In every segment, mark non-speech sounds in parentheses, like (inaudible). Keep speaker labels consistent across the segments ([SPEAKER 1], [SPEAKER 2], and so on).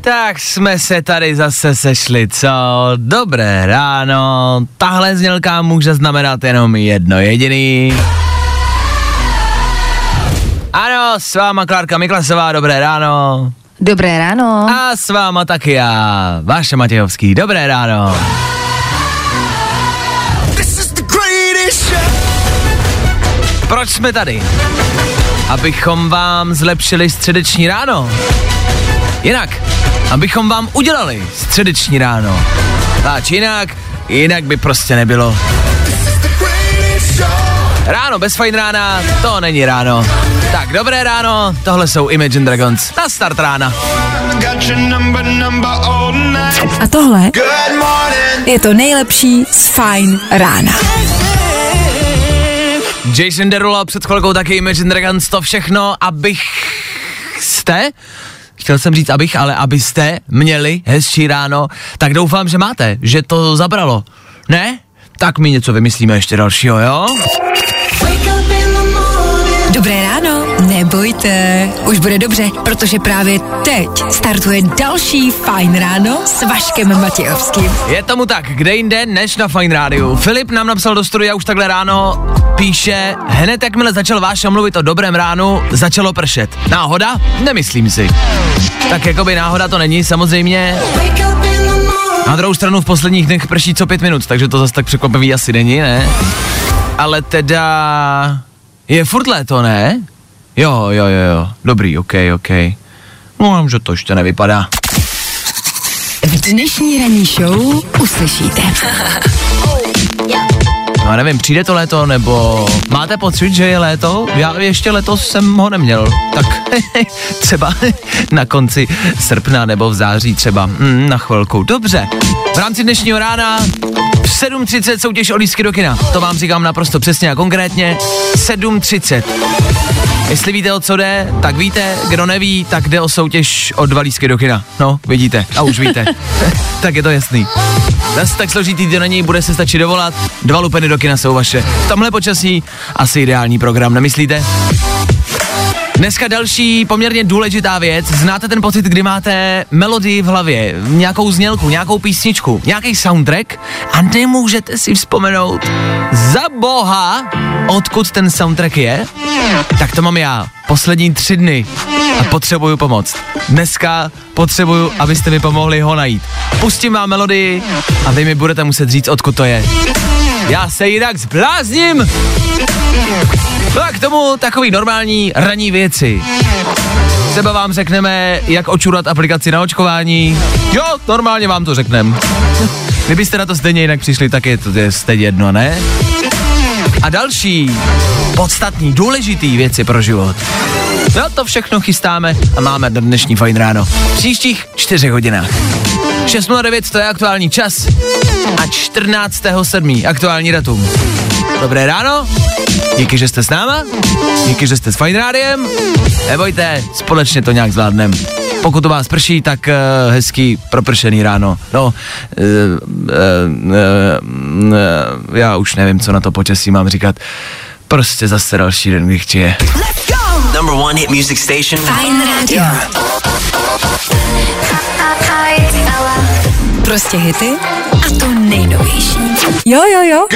[SPEAKER 1] Tak jsme se tady zase sešli, co? Dobré ráno. Tahle znělka může znamenat jenom jedno jediný. Ano, s váma Klárka Miklasová, dobré ráno.
[SPEAKER 2] Dobré ráno.
[SPEAKER 1] A s váma taky já, Vaše Matějovský, dobré ráno. Proč jsme tady? Abychom vám zlepšili středeční ráno. Jinak, abychom vám udělali středeční ráno. Táč jinak, jinak by prostě nebylo. Ráno bez fajn rána, to není ráno. Tak dobré ráno, tohle jsou Imagine Dragons. Na start rána.
[SPEAKER 3] A tohle je to nejlepší z Fajn rána.
[SPEAKER 1] Jason Derulo před chvilkou taky Imagine Dragons, to všechno, abych jste, chtěl jsem říct abych, ale abyste měli hezčí ráno, tak doufám, že máte, že to zabralo. Ne? Tak mi něco vymyslíme ještě dalšího, jo?
[SPEAKER 3] Nebojte, už bude dobře, protože právě teď startuje další Fajn ráno s Vaškem Matějovským.
[SPEAKER 1] Je tomu tak, kde jinde než na Fine Rádiu. Filip nám napsal do studia už takhle ráno, píše, hned jakmile začal váš mluvit o dobrém ránu, začalo pršet. Náhoda? Nemyslím si. Tak jakoby náhoda to není, samozřejmě. Na druhou stranu v posledních dnech prší co pět minut, takže to zase tak překvapivý asi není, ne? Ale teda... Je furt léto, ne? Jo, jo, jo, jo. Dobrý, ok, ok. No, že to ještě nevypadá.
[SPEAKER 3] V dnešní ranní show uslyšíte.
[SPEAKER 1] No nevím, přijde to léto, nebo máte pocit, že je léto? Já ještě letos jsem ho neměl, tak (laughs) třeba na konci srpna nebo v září třeba, mm, na chvilku. Dobře, v rámci dnešního rána 7.30 soutěž o lístky do kina. To vám říkám naprosto přesně a konkrétně. 7.30. Jestli víte, o co jde, tak víte, kdo neví, tak jde o soutěž o dva lístky do kina. No, vidíte, a už víte. (laughs) tak je to jasný. Zase tak složitý to není, bude se stačit dovolat. Dva lupeny do kina jsou vaše. V tomhle počasí asi ideální program, nemyslíte? Dneska další poměrně důležitá věc. Znáte ten pocit, kdy máte melodii v hlavě, nějakou znělku, nějakou písničku, nějaký soundtrack a nemůžete si vzpomenout za boha, odkud ten soundtrack je? Tak to mám já. Poslední tři dny a potřebuju pomoc. Dneska potřebuju, abyste mi pomohli ho najít. Pustím vám melodii a vy mi budete muset říct, odkud to je. Já se jinak zblázním. No a k tomu takový normální ranní věci. Třeba vám řekneme, jak očurat aplikaci na očkování. Jo, normálně vám to řekneme. Kdybyste na to stejně jinak přišli, tak je to stejně jedno, ne? A další podstatný, důležitý věci pro život. No to všechno chystáme a máme do dnešní fajn ráno. V příštích čtyřech hodinách. 6.09 to je aktuální čas a 14.7. aktuální datum. Dobré ráno, díky, že jste s náma, díky, že jste s Fajn Rádiem, nebojte, společně to nějak zvládnem. Pokud to vás prší, tak uh, hezký propršený ráno. No, uh, uh, uh, uh, já už nevím, co na to počasí mám říkat. Prostě zase další den, kdy je.
[SPEAKER 4] Number one hit music station.
[SPEAKER 5] It's Ella.
[SPEAKER 3] Prostě hity a to nejnovější. Jo, jo, jo.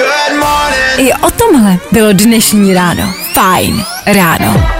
[SPEAKER 3] I o tomhle bylo dnešní ráno. Fajn ráno.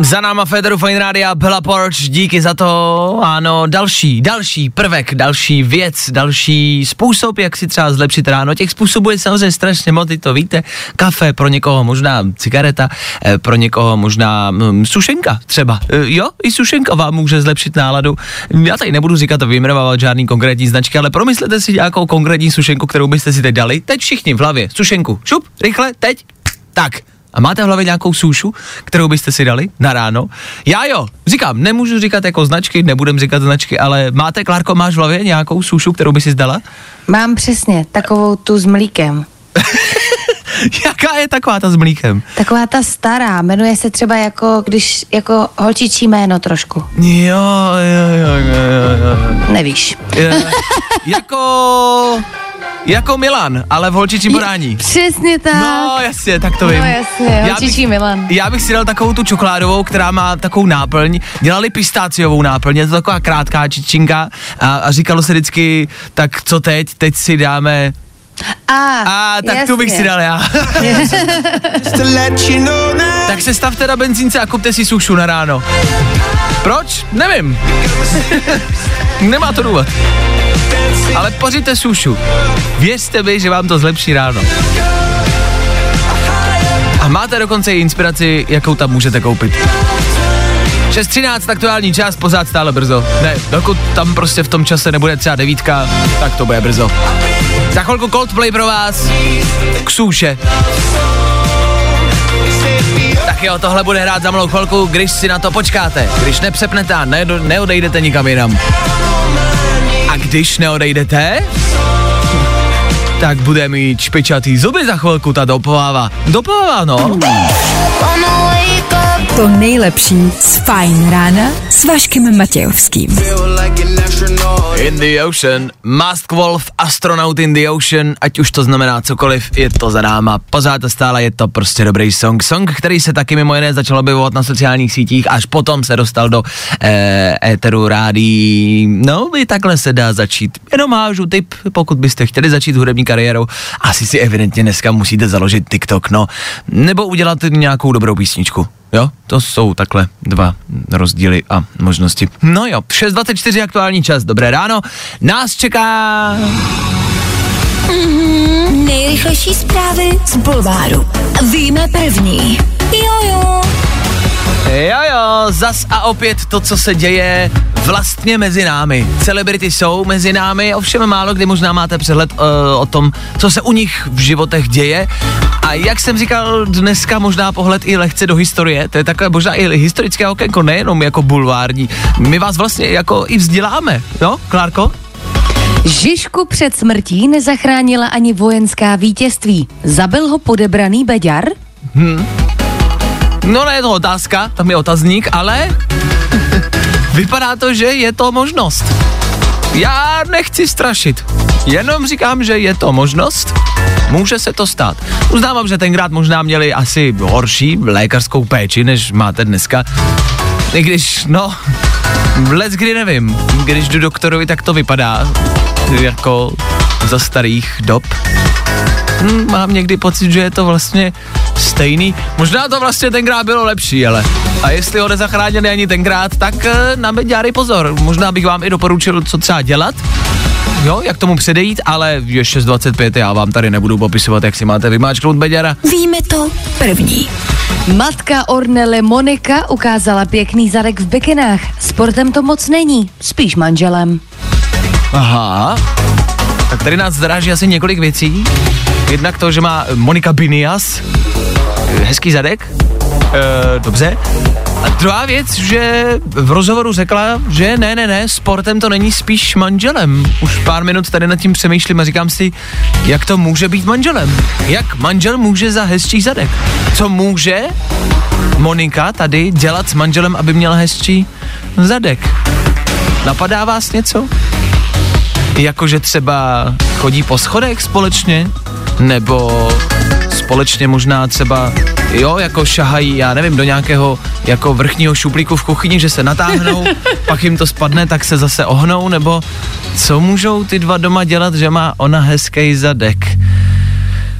[SPEAKER 1] Za náma Federu Fine Rádia, Bella Porch, díky za to. Ano, další, další prvek, další věc, další způsob, jak si třeba zlepšit ráno. Těch způsobů je samozřejmě strašně moc, to víte. Kafe, pro někoho možná cigareta, eh, pro někoho možná hm, sušenka třeba. Eh, Jo, i sušenka vám může zlepšit náladu. Já tady nebudu říkat a vyjmenovávat žádný konkrétní značky, ale promyslete si nějakou konkrétní sušenku, kterou byste si teď dali. Teď všichni v hlavě, sušenku. Šup, rychle, teď. Tak, a máte v hlavě nějakou sušu, kterou byste si dali na ráno? Já jo, říkám, nemůžu říkat jako značky, nebudem říkat značky, ale máte, Klárko, máš v hlavě nějakou sušu, kterou by si zdala?
[SPEAKER 2] Mám přesně takovou tu s mlíkem. (laughs) (laughs)
[SPEAKER 1] Jaká je taková ta s mlíkem?
[SPEAKER 2] Taková ta stará, jmenuje se třeba jako, když, jako holčičí jméno trošku.
[SPEAKER 1] Jo, jo, jo, jo, jo, jo.
[SPEAKER 2] Nevíš.
[SPEAKER 1] Je, jako, jako Milan, ale v holčičím podání.
[SPEAKER 2] Přesně tak.
[SPEAKER 1] No jasně, tak to
[SPEAKER 2] No
[SPEAKER 1] vím.
[SPEAKER 2] jasně,
[SPEAKER 1] Já
[SPEAKER 2] holčičí
[SPEAKER 1] bych,
[SPEAKER 2] Milan.
[SPEAKER 1] Já bych si dal takovou tu čokoládovou, která má takovou náplň. Dělali pistáciovou náplň, je to taková krátká čičinka a, a říkalo se vždycky, tak co teď, teď si dáme
[SPEAKER 2] A,
[SPEAKER 1] A tak
[SPEAKER 2] jasně.
[SPEAKER 1] tu bych si dal já. (laughs) tak se stavte na benzínce a kupte si sušu na ráno. Proč? Nevím. (laughs) Nemá to důvod. Ale pořiďte sušu. Věřte mi, že vám to zlepší ráno. A máte dokonce i inspiraci, jakou tam můžete koupit. 6.13 aktuální čas, pořád stále brzo. Ne, dokud tam prostě v tom čase nebude třeba devítka, tak to bude brzo. Za chvilku Coldplay pro vás, k suše. Tak jo, tohle bude hrát za malou chvilku, když si na to počkáte. Když nepřepnete a ne, neodejdete nikam jinam. A když neodejdete, tak bude mít špičatý zuby za chvilku ta dopováva. Dopováva, no.
[SPEAKER 3] To nejlepší z Fajn rána s Vaškem Matějovským.
[SPEAKER 1] In the ocean, Mask Wolf, Astronaut in the ocean, ať už to znamená cokoliv, je to za náma. Pořád a stále je to prostě dobrý song. Song, který se taky mimo jiné začal objevovat na sociálních sítích, až potom se dostal do eh, éteru rádí. No, i takhle se dá začít. Jenom hážu tip, pokud byste chtěli začít hudební kariérou, asi si evidentně dneska musíte založit TikTok, no, nebo udělat nějakou dobrou písničku. Jo, to jsou takhle dva rozdíly a možnosti. No jo, 6.24 aktuální čas, dobré ráno. Nás čeká...
[SPEAKER 3] Nejrychlejší zprávy z Bulváru. Víme první. Jojo.
[SPEAKER 1] Jo jo, zas a opět to, co se děje vlastně mezi námi. Celebrity jsou mezi námi, ovšem málo kdy možná máte přehled uh, o tom, co se u nich v životech děje. A jak jsem říkal, dneska možná pohled i lehce do historie, to je takové možná i historické okénko, nejenom jako bulvární. My vás vlastně jako i vzděláme, jo, Klárko?
[SPEAKER 2] Žižku před smrtí nezachránila ani vojenská vítězství. Zabil ho podebraný beďar?
[SPEAKER 1] No ne, je to otázka, tam je otazník, ale vypadá to, že je to možnost. Já nechci strašit, jenom říkám, že je to možnost, může se to stát. Uznávám, že tenkrát možná měli asi horší lékařskou péči, než máte dneska. I když, no, let kdy nevím, když jdu doktorovi, tak to vypadá jako za starých dob. Hm, mám někdy pocit, že je to vlastně stejný. Možná to vlastně tenkrát bylo lepší, ale. A jestli ho nezachránili ani tenkrát, tak eh, na beďáry pozor. Možná bych vám i doporučil, co třeba dělat. Jo, jak tomu předejít, ale je 6.25, já vám tady nebudu popisovat, jak si máte vymáčknout beďara.
[SPEAKER 3] Víme to první.
[SPEAKER 2] Matka Ornele Monika ukázala pěkný zadek v bikinách. Sportem to moc není, spíš manželem.
[SPEAKER 1] Aha. Tak tady nás zaráží asi několik věcí. Jednak to, že má Monika Binias hezký zadek. E, dobře. A druhá věc, že v rozhovoru řekla, že ne, ne, ne, sportem to není spíš manželem. Už pár minut tady nad tím přemýšlím a říkám si, jak to může být manželem. Jak manžel může za hezčí zadek? Co může Monika tady dělat s manželem, aby měla hezčí zadek? Napadá vás něco? Jakože třeba chodí po schodech společně? Nebo společně možná třeba, jo, jako šahají, já nevím, do nějakého jako vrchního šuplíku v kuchyni, že se natáhnou, (laughs) pak jim to spadne, tak se zase ohnou, nebo co můžou ty dva doma dělat, že má ona hezký zadek?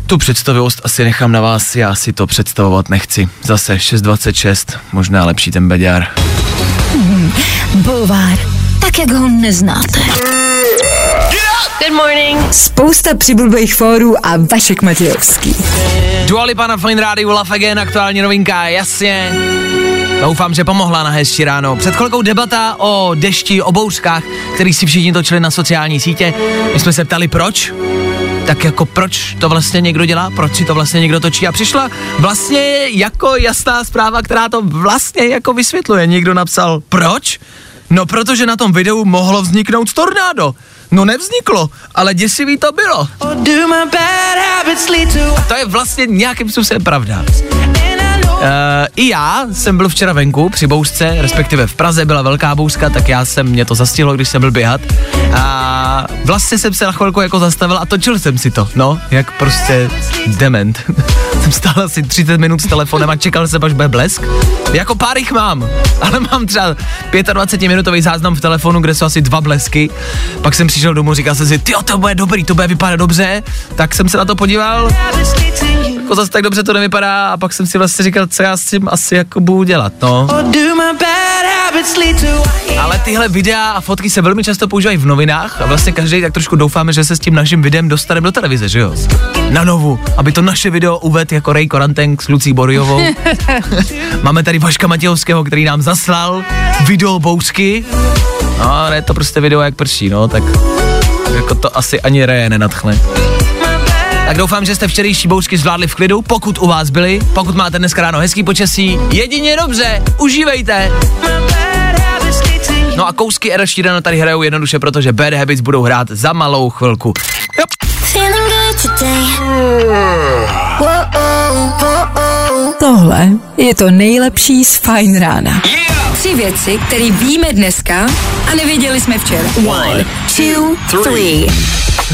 [SPEAKER 1] tu představivost asi nechám na vás, já si to představovat nechci. Zase 6.26, možná lepší ten beďár.
[SPEAKER 3] Bulvár, tak jak ho neznáte.
[SPEAKER 5] Good morning.
[SPEAKER 3] Spousta přibulbých fórů a Vašek Matějovský.
[SPEAKER 1] Dua Lipa na Fine Radio, Love Again, aktuální novinka, jasně. Doufám, že pomohla na hezčí ráno. Před chvilkou debata o dešti, o bouřkách, který si všichni točili na sociální sítě. My jsme se ptali, proč? Tak jako proč to vlastně někdo dělá, proč si to vlastně někdo točí a přišla vlastně jako jasná zpráva, která to vlastně jako vysvětluje. Někdo napsal, proč? No protože na tom videu mohlo vzniknout tornádo. No nevzniklo, ale děsivý to bylo. A to je vlastně nějakým způsobem pravda. Uh, I já jsem byl včera venku při bouřce, respektive v Praze byla velká bouřka, tak já jsem, mě to zastihlo, když jsem byl běhat. A vlastně jsem se na chvilku jako zastavil a točil jsem si to, no, jak prostě dement. (laughs) jsem stál asi 30 minut s telefonem a čekal jsem, až bude blesk. Jako pár jich mám, (laughs) ale mám třeba 25 minutový záznam v telefonu, kde jsou asi dva blesky. Pak jsem přišel domů, říkal jsem si, ty to bude dobrý, to bude vypadat dobře. Tak jsem se na to podíval, jako zase tak dobře to nevypadá a pak jsem si vlastně říkal, co já s tím asi jako budu dělat, no. Ale tyhle videa a fotky se velmi často používají v novinách a vlastně každý tak trošku doufáme, že se s tím naším videem dostaneme do televize, že jo? Na novu, aby to naše video uvedl jako Ray Korantenk s Lucí Borijovou. (laughs) Máme tady Vaška Matějovského, který nám zaslal video bouřky. No, ale je to prostě video jak prší, no, tak jako to asi ani Ray nenadchne. Tak doufám, že jste včerejší bouřky zvládli v klidu, pokud u vás byly, pokud máte dneska ráno hezký počasí, jedině dobře, užívejte. No a kousky Ed Sheerana tady hrajou jednoduše, protože Bad Habits budou hrát za malou chvilku.
[SPEAKER 3] Tohle je to nejlepší z Fine rána. Tři věci, které víme dneska a nevěděli jsme včera. One, two, three.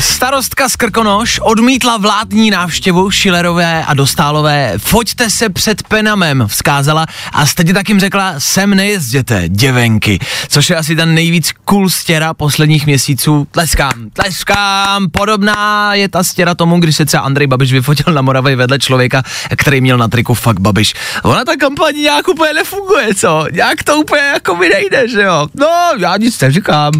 [SPEAKER 1] Starostka z Krkonoš odmítla vládní návštěvu Šilerové a Dostálové. Foďte se před Penamem, vzkázala a stejně tak jim řekla, sem nejezděte, děvenky. Což je asi ten nejvíc cool stěra posledních měsíců. Tleskám, tleskám, podobná je ta stěra tomu, když se třeba Andrej Babiš vyfotil na Moravě vedle člověka, který měl na triku fakt Babiš. Ona ta kampaň nějak úplně nefunguje, co? Nějak to úplně jako mi nejde, že jo? No, já nic neříkám.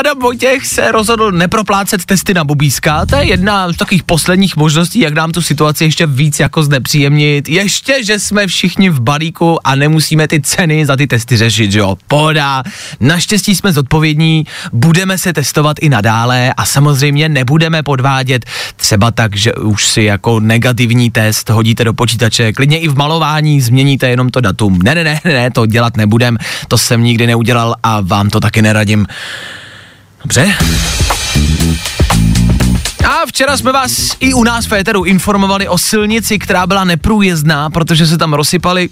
[SPEAKER 1] Adam Vojtěch se rozhodl neproplácet testy na bubíska. To je jedna z takových posledních možností, jak nám tu situaci ještě víc jako znepříjemnit. Ještě, že jsme všichni v balíku a nemusíme ty ceny za ty testy řešit, jo. Poda. Naštěstí jsme zodpovědní, budeme se testovat i nadále a samozřejmě nebudeme podvádět třeba tak, že už si jako negativní test hodíte do počítače, klidně i v malování změníte jenom to datum. Ne, ne, ne, ne, to dělat nebudem, to jsem nikdy neudělal a vám to taky neradím. Dobře. A včera jsme vás i u nás v Féteru informovali o silnici, která byla neprůjezdná, protože se tam rozsypali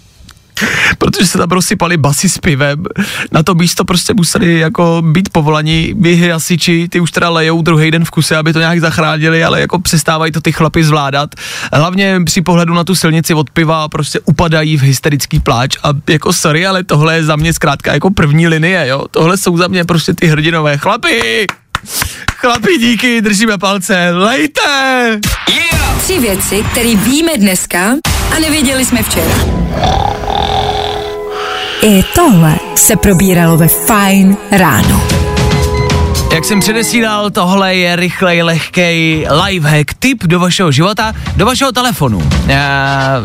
[SPEAKER 1] protože se tam rozsypali basy s pivem. Na to místo prostě museli jako být povolaní běhy hasiči, ty už teda lejou druhý den v kuse, aby to nějak zachránili, ale jako přestávají to ty chlapy zvládat. Hlavně při pohledu na tu silnici od piva prostě upadají v hysterický pláč a jako sorry, ale tohle je za mě zkrátka jako první linie, jo. Tohle jsou za mě prostě ty hrdinové chlapy. Chlapi, díky, držíme palce, lejte!
[SPEAKER 3] Tři věci, které víme dneska a nevěděli jsme včera. I tohle se probíralo ve Fine ráno.
[SPEAKER 1] Jak jsem předesílal, tohle je rychlej, lehkej lifehack, tip do vašeho života, do vašeho telefonu. E,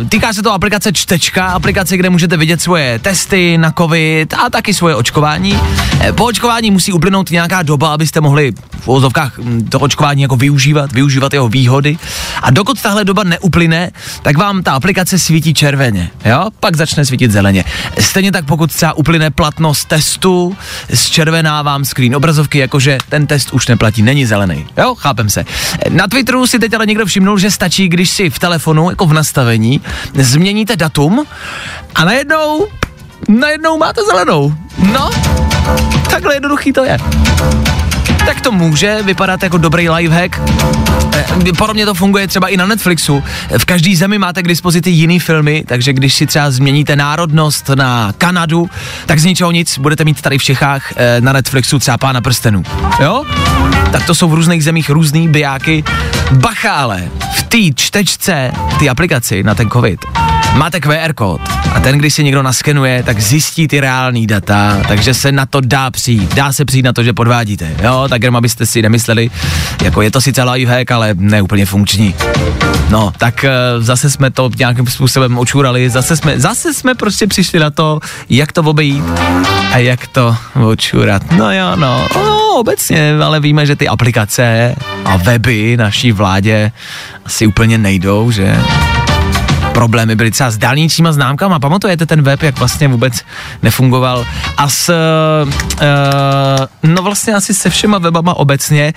[SPEAKER 1] týká se to aplikace Čtečka, aplikace, kde můžete vidět svoje testy na covid a taky svoje očkování. E, po očkování musí uplynout nějaká doba, abyste mohli v uvozovkách mm, to očkování jako využívat, využívat jeho výhody. A dokud tahle doba neuplyne, tak vám ta aplikace svítí červeně, jo? Pak začne svítit zeleně. Stejně tak pokud třeba uplyne platnost testu, zčervená vám screen obrazovky, jakože ten test už neplatí, není zelený. Jo, chápem se. Na Twitteru si teď ale někdo všimnul, že stačí, když si v telefonu, jako v nastavení, změníte datum a najednou, najednou máte zelenou. No, takhle jednoduchý to je. Tak to může vypadat jako dobrý lifehack. Eh, mě to funguje třeba i na Netflixu. V každé zemi máte k dispozici jiný filmy, takže když si třeba změníte národnost na Kanadu, tak z ničeho nic budete mít tady v Čechách eh, na Netflixu třeba Pána prstenů. Jo? Tak to jsou v různých zemích různý bijáky. Bacha ale, v té čtečce, ty aplikaci na ten covid, máte QR kód a ten, když si někdo naskenuje, tak zjistí ty reální data, takže se na to dá přijít. Dá se přijít na to, že podvádíte, jo, tak jenom abyste si nemysleli, jako je to sice lifehack, ale ne úplně funkční. No, tak uh, zase jsme to nějakým způsobem očurali, zase jsme, zase jsme prostě přišli na to, jak to obejít a jak to očurat. No jo, no, no obecně, ale víme, že ty aplikace a weby naší vládě asi úplně nejdou, že problémy byly třeba s dálničníma známkama. Pamatujete ten web, jak vlastně vůbec nefungoval? A s, uh, no vlastně asi se všema webama obecně,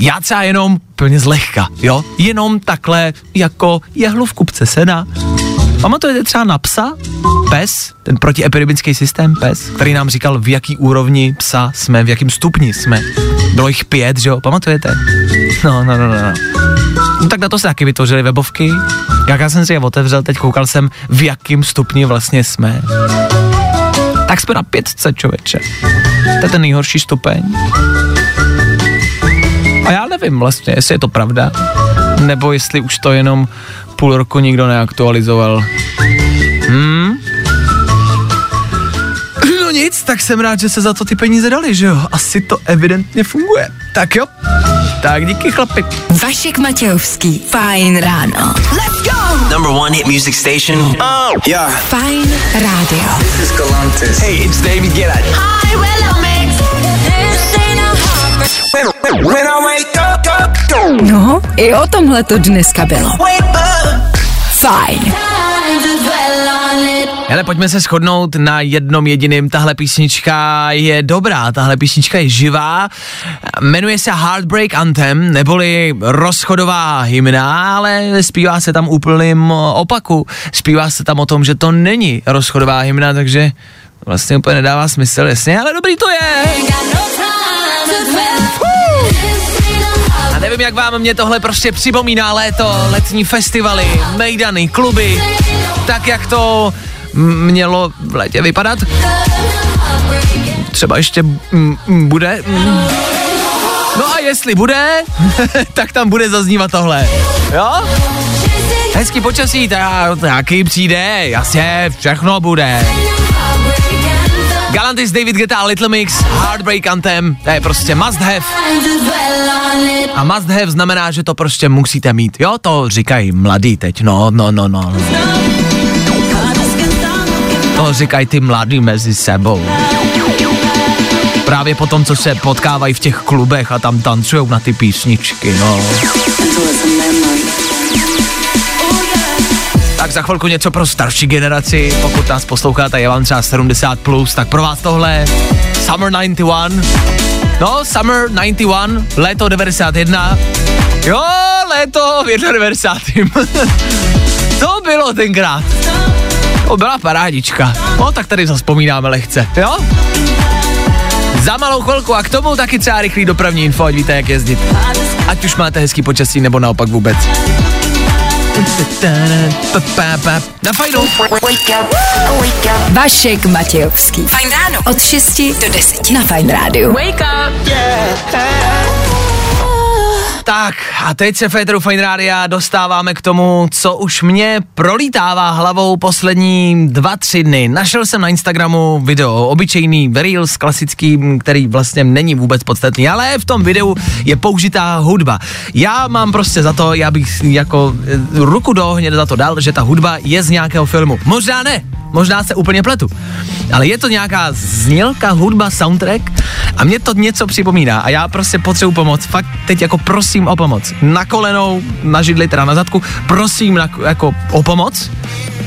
[SPEAKER 1] já třeba jenom plně zlehka, jo? Jenom takhle jako jehlu v kupce sena. Pamatujete třeba na psa? PES, ten protiepidemický systém PES, který nám říkal, v jaký úrovni psa jsme, v jakém stupni jsme. Bylo jich pět, že jo? Pamatujete? No, no, no, no. no. No tak na to se taky vytvořili webovky. Jak já jsem si je otevřel, teď koukal jsem, v jakém stupni vlastně jsme. Tak jsme na pětce, člověče. To je ten nejhorší stupeň. A já nevím vlastně, jestli je to pravda, nebo jestli už to jenom půl roku nikdo neaktualizoval. Hmm? Nic, tak jsem rád, že se za to ty peníze dali, že jo? Asi to evidentně funguje. Tak jo, tak díky chlapi.
[SPEAKER 3] Vašek Matějovský. Fajn ráno.
[SPEAKER 4] Number one hit music station. Oh, yeah.
[SPEAKER 3] Fajn rádio.
[SPEAKER 4] This is Galantis. Hey, it's David Guetta.
[SPEAKER 5] Hi, well, mix. This ain't a heartbreak.
[SPEAKER 4] When I wake up, up, go.
[SPEAKER 3] No, i o tomhle to dneska bylo. Fajn.
[SPEAKER 1] Hele, pojďme se shodnout na jednom jediným. Tahle písnička je dobrá, tahle písnička je živá. Jmenuje se Heartbreak Anthem, neboli rozchodová hymna, ale zpívá se tam úplným opaku. Zpívá se tam o tom, že to není rozchodová hymna, takže vlastně úplně nedává smysl, jasně, ale dobrý to je.
[SPEAKER 5] A
[SPEAKER 1] nevím, jak vám mě tohle prostě připomíná léto, letní festivaly, mejdany, kluby, tak jak to mělo v létě vypadat. Třeba ještě bude. No a jestli bude, (laughs) tak tam bude zaznívat tohle. Jo? Hezký počasí, tak taky přijde, jasně, všechno bude. Galantis, David Guetta a Little Mix, Heartbreak Anthem, to je prostě must have. A must have znamená, že to prostě musíte mít. Jo, to říkají mladí teď, no, no, no, no. To říkají ty mladí mezi sebou. Právě po tom, co se potkávají v těch klubech a tam tancují na ty písničky, no. Tak za chvilku něco pro starší generaci, pokud nás posloucháte, je vám třeba 70+, plus, tak pro vás tohle Summer 91. No, Summer 91, léto 91. Jo, léto v 91. (laughs) to bylo tenkrát. To byla parádička. No, tak tady zaspomínáme lehce, jo? Za malou chvilku a k tomu taky třeba rychlý dopravní info, ať víte, jak jezdit. Ať už máte hezký počasí, nebo naopak vůbec. Na fajnu.
[SPEAKER 3] Vašek Matějovský. Fajn ráno. Od 6 do 10 na Fajn rádiu. Wake up.
[SPEAKER 1] Tak a teď se Féteru Fine Rádia dostáváme k tomu, co už mě prolítává hlavou poslední dva, tři dny. Našel jsem na Instagramu video, obyčejný Reels, klasický, který vlastně není vůbec podstatný, ale v tom videu je použitá hudba. Já mám prostě za to, já bych jako eh, ruku do ohně za to dal, že ta hudba je z nějakého filmu. Možná ne, možná se úplně pletu. Ale je to nějaká znělka, hudba, soundtrack a mě to něco připomíná a já prostě potřebuji pomoc. Fakt teď jako prosím o pomoc. Na kolenou, na židli, teda na zadku, prosím na, jako o pomoc,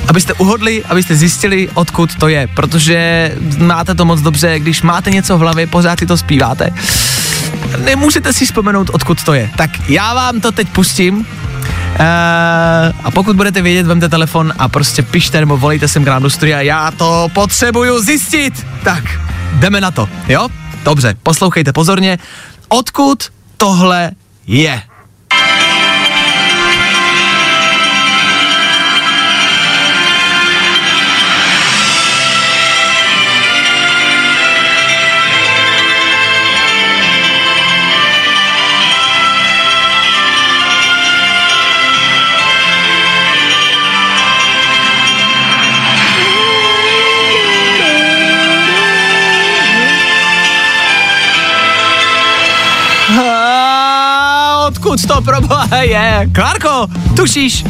[SPEAKER 1] abyste uhodli, abyste zjistili, odkud to je, protože máte to moc dobře, když máte něco v hlavě, pořád si to zpíváte. Nemůžete si vzpomenout, odkud to je. Tak já vám to teď pustím, a pokud budete vědět, vemte telefon a prostě pište nebo volejte sem k nám do studia, já to potřebuju zjistit. Tak, jdeme na to, jo? Dobře, poslouchejte pozorně. Odkud tohle je? Odkud to proboha je? Klárko, tušíš?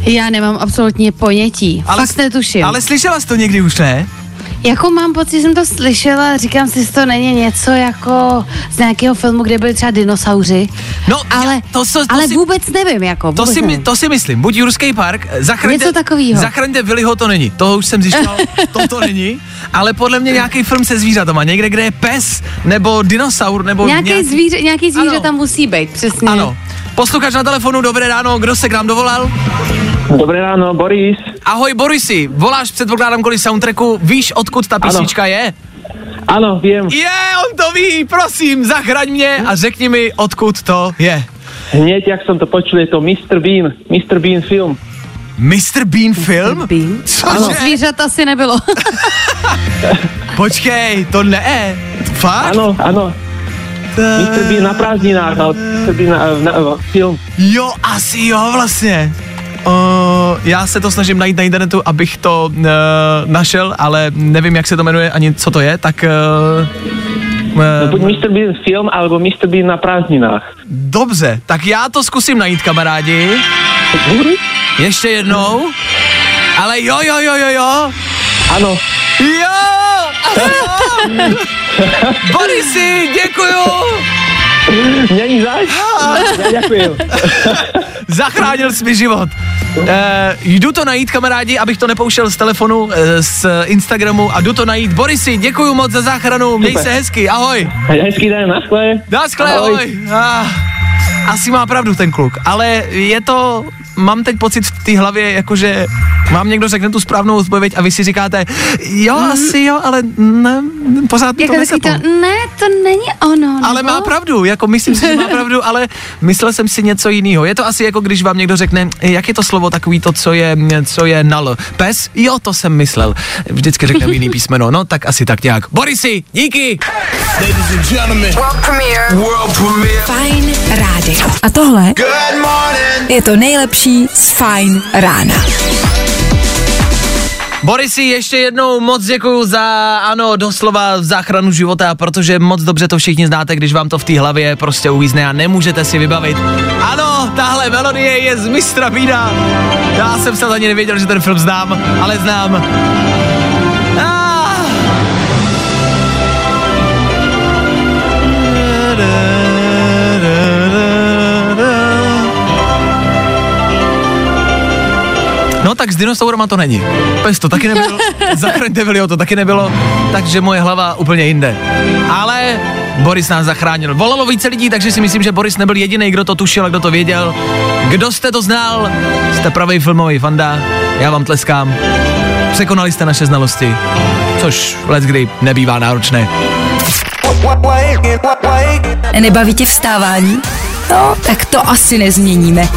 [SPEAKER 2] Já nemám absolutně ponětí. Ale, Fakt netuším.
[SPEAKER 1] Ale slyšela jsi to někdy už, ne?
[SPEAKER 2] Jako mám pocit, že jsem to slyšela, říkám si, jestli to není něco jako z nějakého filmu, kde byli třeba dinosauři.
[SPEAKER 1] No,
[SPEAKER 2] ale,
[SPEAKER 1] já- to, to, to
[SPEAKER 2] ale
[SPEAKER 1] si,
[SPEAKER 2] vůbec nevím, jako.
[SPEAKER 1] to
[SPEAKER 2] vůbec
[SPEAKER 1] si, my,
[SPEAKER 2] nevím.
[SPEAKER 1] to si myslím. Buď Jurský park, zachraňte,
[SPEAKER 2] Něco takovýho.
[SPEAKER 1] zachraňte Willyho, to není. To už jsem zjišťoval, (laughs) to to není. Ale podle mě nějaký film se zvířatama. Někde, kde je pes, nebo dinosaur, nebo
[SPEAKER 2] Nějaký zvíře, nějaký zvíře
[SPEAKER 1] Ano.
[SPEAKER 2] tam musí být, přesně.
[SPEAKER 1] Ano. Posluchač na telefonu, dobré ráno, kdo se k nám dovolal?
[SPEAKER 6] Dobré ráno, Boris.
[SPEAKER 1] Ahoj Borisi, voláš předpokládám kvůli soundtracku, víš odkud ta písnička je?
[SPEAKER 6] Ano, vím.
[SPEAKER 1] Je, on to ví, prosím, zachraň mě a řekni mi, odkud to je.
[SPEAKER 6] Hneď, jak jsem to počul, je to Mr. Bean. Mr. Bean film.
[SPEAKER 1] Mr. Bean film?
[SPEAKER 2] Bean.
[SPEAKER 1] Cože?
[SPEAKER 2] Zvířat asi nebylo. (laughs)
[SPEAKER 1] Počkej, to ne. Fakt?
[SPEAKER 6] Ano, ano. Mr. Bean na prázdninách, no, Mr. Bean na, na, na, film.
[SPEAKER 1] Jo, asi jo, vlastně. Uh, já se to snažím najít na internetu, abych to uh, našel, ale nevím, jak se to jmenuje ani co to je, tak... Uh,
[SPEAKER 6] No, buď Mr. Bean film, alebo Mr. Bean na prázdninách.
[SPEAKER 1] dobře, tak já to zkusím najít, kamarádi. Ještě jednou. Ale jo, jo, jo, jo, jo.
[SPEAKER 6] Ano.
[SPEAKER 1] Jo! (laughs) Ano! Borisi, děkuju!
[SPEAKER 6] Není zač? Děkuji. (laughs)
[SPEAKER 1] Zachránil jsi mi život. E, jdu to najít, kamarádi, abych to nepouštěl z telefonu, e, z Instagramu a jdu to najít. Borisi, děkuju moc za záchranu, měj
[SPEAKER 6] Super.
[SPEAKER 1] se hezky, ahoj.
[SPEAKER 6] Hezký den, naschle.
[SPEAKER 1] Naschle, ahoj. Ah, asi má pravdu ten kluk, ale je to, mám teď pocit v té hlavě, jakože mám někdo řekne tu správnou odpověď a vy si říkáte, jo, asi jo, ale ne, pořád mi to
[SPEAKER 2] Jako taky to, ne, to není ono.
[SPEAKER 1] Ale
[SPEAKER 2] nebo?
[SPEAKER 1] má pravdu, jako myslím si, že má pravdu, ale myslel jsem si něco jiného. Je to asi jako když vám někdo řekne, jak je to slovo takový to, co je, co je nal. Pes? Jo, to jsem myslel. Vždycky řekne jiný písmeno, no tak asi tak nějak. Borisi, díky!
[SPEAKER 4] Ladies and gentlemen. World premiere. World premiere.
[SPEAKER 3] Fajn rádio. A tohle je to nejlepší z Fajn rána.
[SPEAKER 1] Borisi, ještě jednou moc děkuju za, ano, doslova záchranu života, protože moc dobře to všichni znáte, když vám to v té hlavě prostě uvízne a nemůžete si vybavit. Ano, tahle melodie je z Mistra Bína. Já jsem snad ani nevěděl, že ten film znám, ale znám. Tak s dinosaurama to není. Pes to taky nebylo, (laughs) zachraňte Vilio to taky nebylo, takže moje hlava úplně jinde. Ale Boris nás zachránil. Volalo více lidí, takže si myslím, že Boris nebyl jediný, kdo to tušil a kdo to věděl. Kdo jste to znal? Jste pravý filmový fanda, já vám tleskám. Překonali jste naše znalosti, což let kdy nebývá náročné.
[SPEAKER 3] Nebaví tě vstávání? No, tak to asi nezměníme.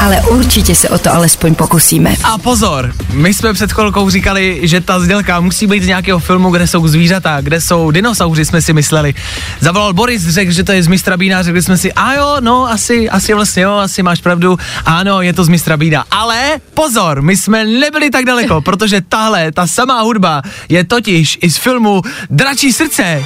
[SPEAKER 3] Ale určitě se o to alespoň pokusíme.
[SPEAKER 1] A pozor, my jsme před chvilkou říkali, že ta zdělka musí být z nějakého filmu, kde jsou zvířata, kde jsou dinosauři, jsme si mysleli. Zavolal Boris, řekl, že to je z mistra Bína, řekli jsme si, a jo, no, asi, asi vlastně jo, asi máš pravdu, ano, je to z mistra Bína. Ale pozor, my jsme nebyli tak daleko, protože tahle, ta samá hudba je totiž i z filmu Dračí srdce.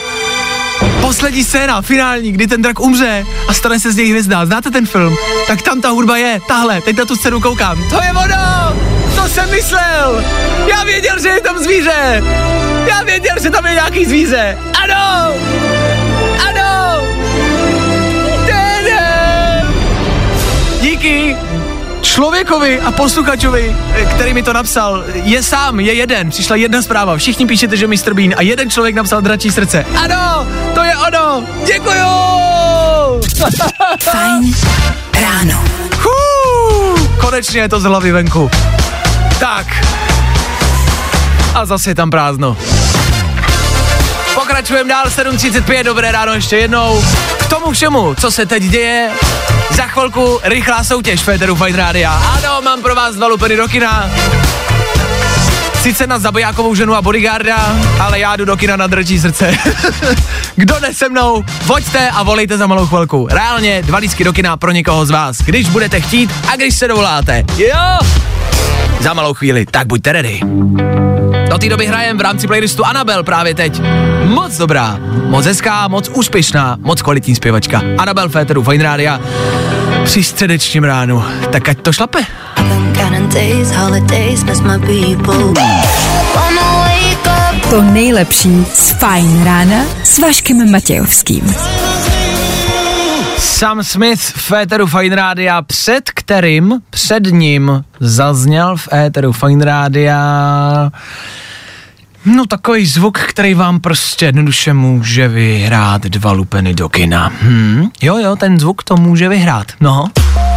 [SPEAKER 1] Poslední scéna, finální, kdy ten drak umře a stane se z něj hvězda. Znáte ten film? Tak tam ta hudba je, tahle, teď na tu scénu koukám. To je ono! To jsem myslel! Já věděl, že je tam zvíře! Já věděl, že tam je nějaký zvíře! Ano! Ano! Člověkovi a posluchačovi, eh, který mi to napsal, je sám, je jeden. Přišla jedna zpráva. Všichni píšete, že Mr. Bean a jeden člověk napsal dračí srdce. Ano, to je ono. Děkuju! (laughs)
[SPEAKER 3] Fajn ráno.
[SPEAKER 1] Hů, konečně je to z hlavy venku. Tak. A zase je tam prázdno. Pokračujeme dál 7.35, dobré ráno ještě jednou. K tomu všemu, co se teď děje, za chvilku rychlá soutěž Féteru Fine Rádia. Ano, mám pro vás dva lupeny do kina. Sice na zabijákovou ženu a bodyguarda, ale já jdu do kina na drčí srdce. (laughs) Kdo jde se mnou, voďte a volejte za malou chvilku. Reálně dva lísky do kina pro někoho z vás, když budete chtít a když se dovoláte. Jo! Za malou chvíli, tak buďte ready. Té doby hrajem v rámci playlistu Anabel právě teď. Moc dobrá, moc hezká, moc úspěšná, moc kvalitní zpěvačka. Anabel Féteru Fine Rádia při středečním ránu. Tak ať to šlape.
[SPEAKER 3] To nejlepší z Fajn rána s Vaškem Matějovským.
[SPEAKER 1] Sam Smith v éteru Fine Rádia, před kterým, před ním zazněl v éteru Fine Rádia No takový zvuk, který vám prostě jednoduše může vyhrát dva lupeny do kina. Hmm, jo, jo, ten zvuk to může vyhrát, no.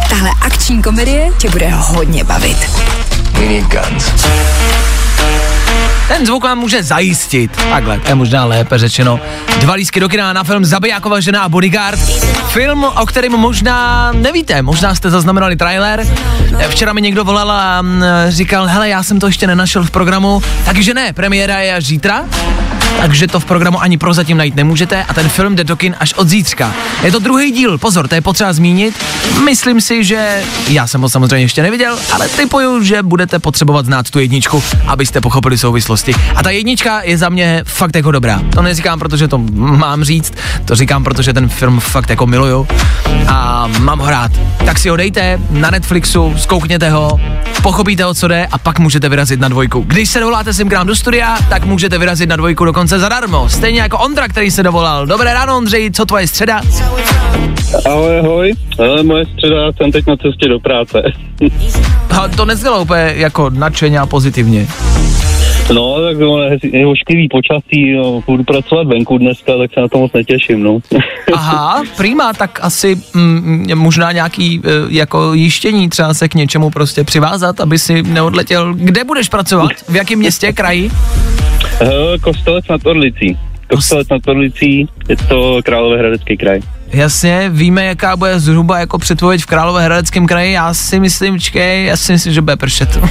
[SPEAKER 3] Tahle akční komedie tě bude hodně bavit.
[SPEAKER 1] Ten zvuk vám může zajistit, takhle, to je možná lépe řečeno, dva lísky do kina na film Zabijáková žena a bodyguard. Film, o kterém možná nevíte, možná jste zaznamenali trailer. Včera mi někdo volal a mm, říkal, hele, já jsem to ještě nenašel v programu, takže ne, premiéra je až zítra, takže to v programu ani prozatím najít nemůžete a ten film jde do kin až od zítřka. Je to druhý díl, pozor, to je potřeba zmínit. Myslím si, že já jsem ho samozřejmě ještě neviděl, ale typuju, že budete potřebovat znát tu jedničku, abyste pochopili souvislosti. A ta jednička je za mě fakt jako dobrá. To neříkám, protože to mám říct, to říkám, protože ten film fakt jako miluju a mám ho rád. Tak si ho dejte na Netflixu, zkoukněte ho, pochopíte o co jde a pak můžete vyrazit na dvojku. Když se dovoláte sem k nám do studia, tak můžete vyrazit na dvojku dokonce zadarmo. Stejně jako Ondra, který se dovolal. Dobré ráno, Ondřej, co tvoje středa?
[SPEAKER 7] Ahoj, ahoj. Ale moje středa, jsem teď na cestě do práce.
[SPEAKER 1] A to neznělo úplně jako nadšeně a pozitivně.
[SPEAKER 7] No, tak no, je, ošklivý počasí, no, budu pracovat venku dneska, tak se na to moc netěším, no. (laughs)
[SPEAKER 1] Aha, prima, tak asi mm, možná nějaký e, jako jištění, třeba se k něčemu prostě přivázat, aby si neodletěl. Kde budeš pracovat? V jakém městě, kraji?
[SPEAKER 7] Kostelec nad Orlicí. Kostelec nad Orlicí, je to Královéhradecký kraj.
[SPEAKER 1] Jasně, víme, jaká bude zhruba jako předpověď v Královéhradeckém kraji. Já si myslím, čkej, já si myslím, že bude pršet. (laughs)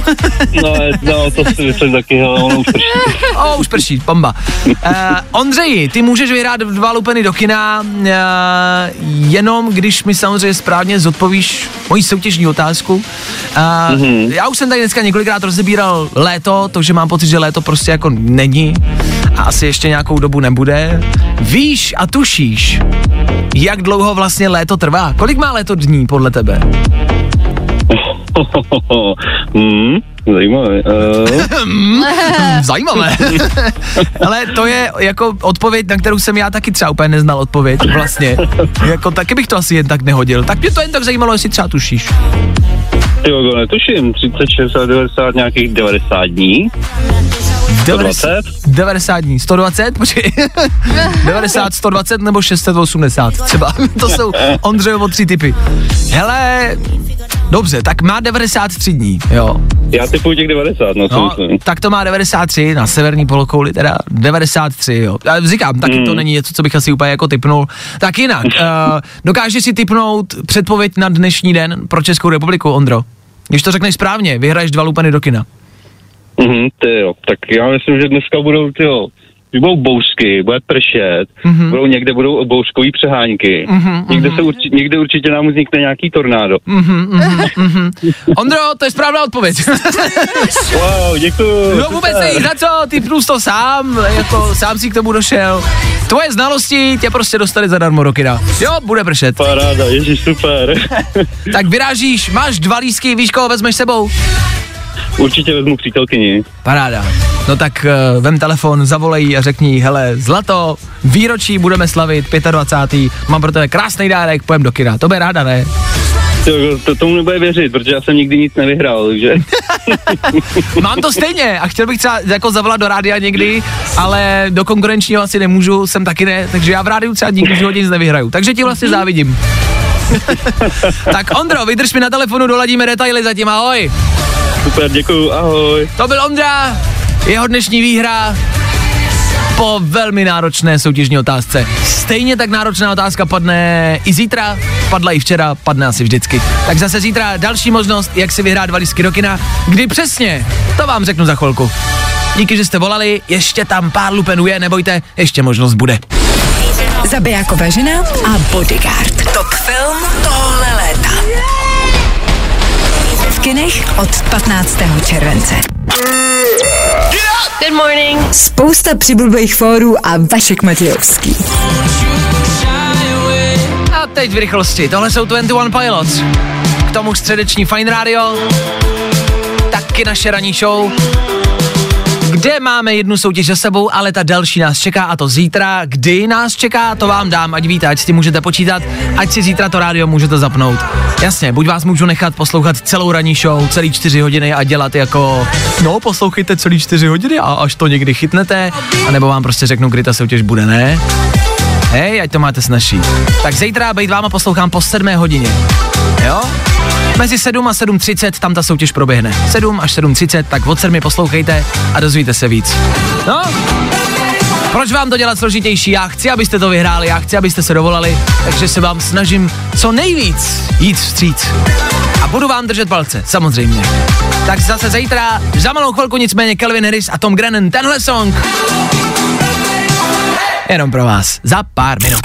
[SPEAKER 7] No, no to si myslím taky, hele, ono už prší. (laughs)
[SPEAKER 1] o, už prší, bomba. Uh, Ondřeji, ty můžeš vyhrát dva lupeny do kina, uh, jenom když mi samozřejmě správně zodpovíš moji soutěžní otázku. Uh, mm-hmm. Já už jsem tady dneska několikrát rozebíral léto, to, že mám pocit, že léto prostě jako není a asi ještě nějakou dobu nebude. Víš a tušíš, jak dlouho vlastně léto trvá? Kolik má léto dní podle tebe? (laughs)
[SPEAKER 7] hmm, zajímavé. Uh, (laughs)
[SPEAKER 1] Zajímavé. (laughs) Ale to je jako odpověď, na kterou jsem já taky třeba úplně neznal odpověď vlastně. Jako taky bych to asi jen tak nehodil. Tak mě to jen tak zajímalo, jestli třeba tušíš.
[SPEAKER 7] ty jo, netuším, 30, 60, 90, nějakých 90 dní. 120?
[SPEAKER 1] 90 dní, 120, počkej. (laughs) 90, 120 nebo 680 třeba. (laughs) To jsou Ondřejovo tři typy. Hele, dobře, tak má 93 dní, jo.
[SPEAKER 7] Já typuji těch 90, no, co
[SPEAKER 1] No, tak to má 93 na severní polokouli, teda 93, jo. Já říkám, taky
[SPEAKER 7] Hmm.
[SPEAKER 1] to není něco, co bych asi úplně jako typnul. Tak jinak, uh, (laughs) dokážeš si typnout předpověď na dnešní den pro Českou republiku, Ondro? Když to řekneš správně, vyhraješ dva lupeny do kina.
[SPEAKER 7] Mhm, ty jo, tak já myslím, že dneska budou, ty jo, budou bouřky, bude pršet,
[SPEAKER 1] Mhm.
[SPEAKER 7] budou někde budou bouřkový přehánky, někde, se urči, někde určitě nám vznikne nějaký tornádo.
[SPEAKER 1] Ondro, to je správná odpověď. (laughs)
[SPEAKER 7] Wow, děkuju.
[SPEAKER 1] no vůbec nejí za co, ty plus to sám, jako sám si k tomu došel. Tvoje znalosti tě prostě dostali zadarmo do kina. Jo, bude pršet.
[SPEAKER 7] Paráda, ježiš, super.
[SPEAKER 1] Tak vyrážíš, máš dva lísky, víš, koho vezmeš sebou?
[SPEAKER 7] Určitě vezmu přítelkyni.
[SPEAKER 1] Paráda. No tak uh, vem telefon, zavolej a řekni, jí, hele, zlato, výročí budeme slavit, 25. Mám pro tebe krásný dárek, pojem do kina. To bude ráda, ne?
[SPEAKER 7] To, to tomu nebude věřit, protože já jsem nikdy nic nevyhrál, takže (laughs)
[SPEAKER 1] Mám to stejně a chtěl bych třeba jako zavolat do rádia někdy, ale do konkurenčního asi nemůžu, jsem taky ne, takže já v rádiu třeba nikdy životě nic nevyhraju. Takže ti vlastně závidím. (laughs) tak Ondro, vydrž mi na telefonu, doladíme detaily zatím, ahoj.
[SPEAKER 7] Super, děkuju, ahoj.
[SPEAKER 1] To byl Ondra, jeho dnešní výhra. po velmi náročné soutěžní otázce. Stejně tak náročná otázka padne i zítra, padla i včera, padne asi vždycky. Tak zase zítra další možnost, jak si vyhrát dva lístky do kina. Kdy přesně, to vám řeknu za chvilku. Díky, že jste volali, ještě tam pár lupenů je, nebojte, ještě možnost bude.
[SPEAKER 3] Zabijáková žena a bodyguard. Top film tohle kinech od 15. července.
[SPEAKER 5] Good morning.
[SPEAKER 3] Spousta přibulbých fórů a Vašek Matějovský.
[SPEAKER 1] A teď v rychlosti, tohle jsou 21 Pilots. K tomu středeční Fine Radio, taky naše ranní show, kde máme jednu soutěž za sebou, ale ta další nás čeká a to zítra. Kdy nás čeká, to vám dám, ať víte, ať si můžete počítat, ať si zítra to rádio můžete zapnout. Jasně, buď vás můžu nechat poslouchat celou ranní show, celý čtyři hodiny a dělat jako, no poslouchejte celý čtyři hodiny a až to někdy chytnete, anebo vám prostě řeknu, kdy ta soutěž bude, ne? Hej, ať to máte snažší. Tak zítra být váma poslouchám po 7 hodině. Jo? Mezi 7 a 7.30 tam ta soutěž proběhne. 7 až 7.30, tak od 7 poslouchejte a dozvíte se víc. No, proč vám to dělat složitější? Já chci, abyste to vyhráli, já chci, abyste se dovolali, takže se vám snažím co nejvíc jít vstříc. A budu vám držet palce, samozřejmě. Tak zase zítra, za malou chvilku nicméně Calvin Harris a Tom Grennan, tenhle song. Jenom pro vás, za pár minut.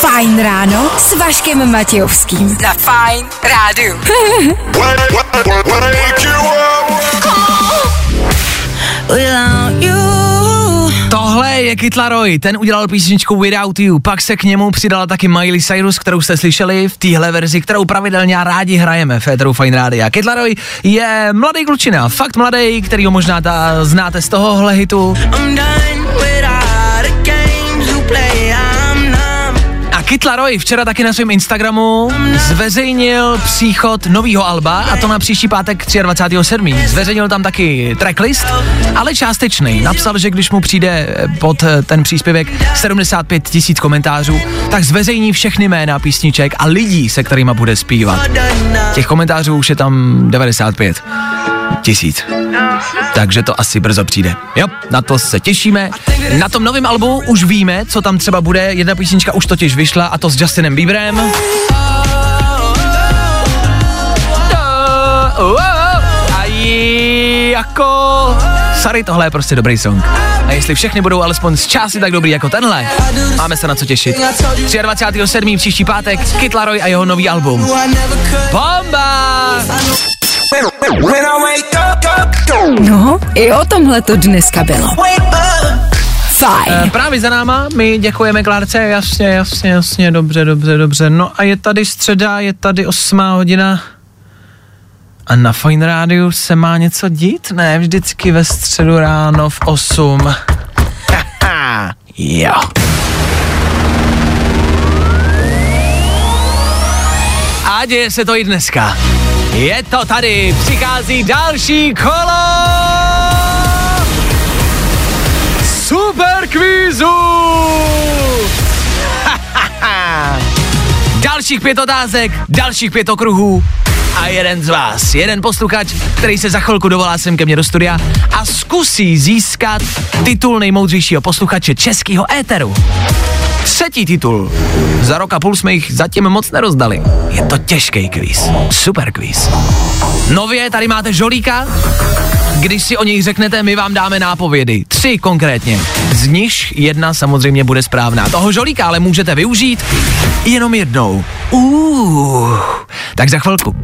[SPEAKER 3] Fajn ráno s Vaškem Matějovským. Na Fajn rádu.
[SPEAKER 1] Tohle (laughs) je Kid Laroi, ten udělal písničku Without You, pak se k němu přidala taky Miley Cyrus, kterou jste slyšeli v téhle verzi, kterou pravidelně rádi hrajeme v Féteru Fine Radio. Kid Laroi je mladý klučina, fakt mladý, který ho možná ta, znáte z tohohle hitu. A Kid Laroi včera taky na svém Instagramu zveřejnil příchod nového alba a to na příští pátek 23.7. Zveřejnil tam taky tracklist, ale částečný. Napsal, že když mu přijde pod ten příspěvek 75 tisíc komentářů, tak zveřejní všechny jména písniček a lidí, se kterými bude zpívat. Těch komentářů už je tam 95 tisíc. Takže to asi brzo přijde. Jo, na to se těšíme. Na tom novém albu už víme, co tam třeba bude. Jedna písnička už totiž vyšla a to s Justinem Bieberem. A jako... Sorry, tohle je prostě dobrý song. A jestli všechny budou alespoň z části tak dobrý jako tenhle, máme se na co těšit. 23.7. příští pátek Kid Laroi a jeho nový album. Bomba!
[SPEAKER 3] No, i o tomhle to dneska bylo. Fajn.
[SPEAKER 1] E, právě za náma, my děkujeme Klárce, jasně, jasně, jasně, dobře, dobře, dobře. No a je tady středa, je tady 8 hodina. A na Fine Rádiu se má něco dít? Ne, vždycky ve středu ráno v 8. (laughs) jo. A děje se to i dneska. Je to tady, přichází další kolo super kvízu! (laughs) dalších pět otázek, dalších pět okruhů a jeden z vás, jeden posluchač, který se za chvilku dovolá sem ke mně do studia a zkusí získat titul nejmoudřejšího posluchače českého éteru. Třetí titul. Za rok a půl jsme jich zatím moc nerozdali. Je to těžký kvíz. Super kvíz. Nově tady máte žolíka. Když si o něj řeknete, my vám dáme nápovědy. Tři konkrétně. Z nich jedna samozřejmě bude správná. Toho žolíka ale můžete využít jenom jednou. Uh, tak za chvilku.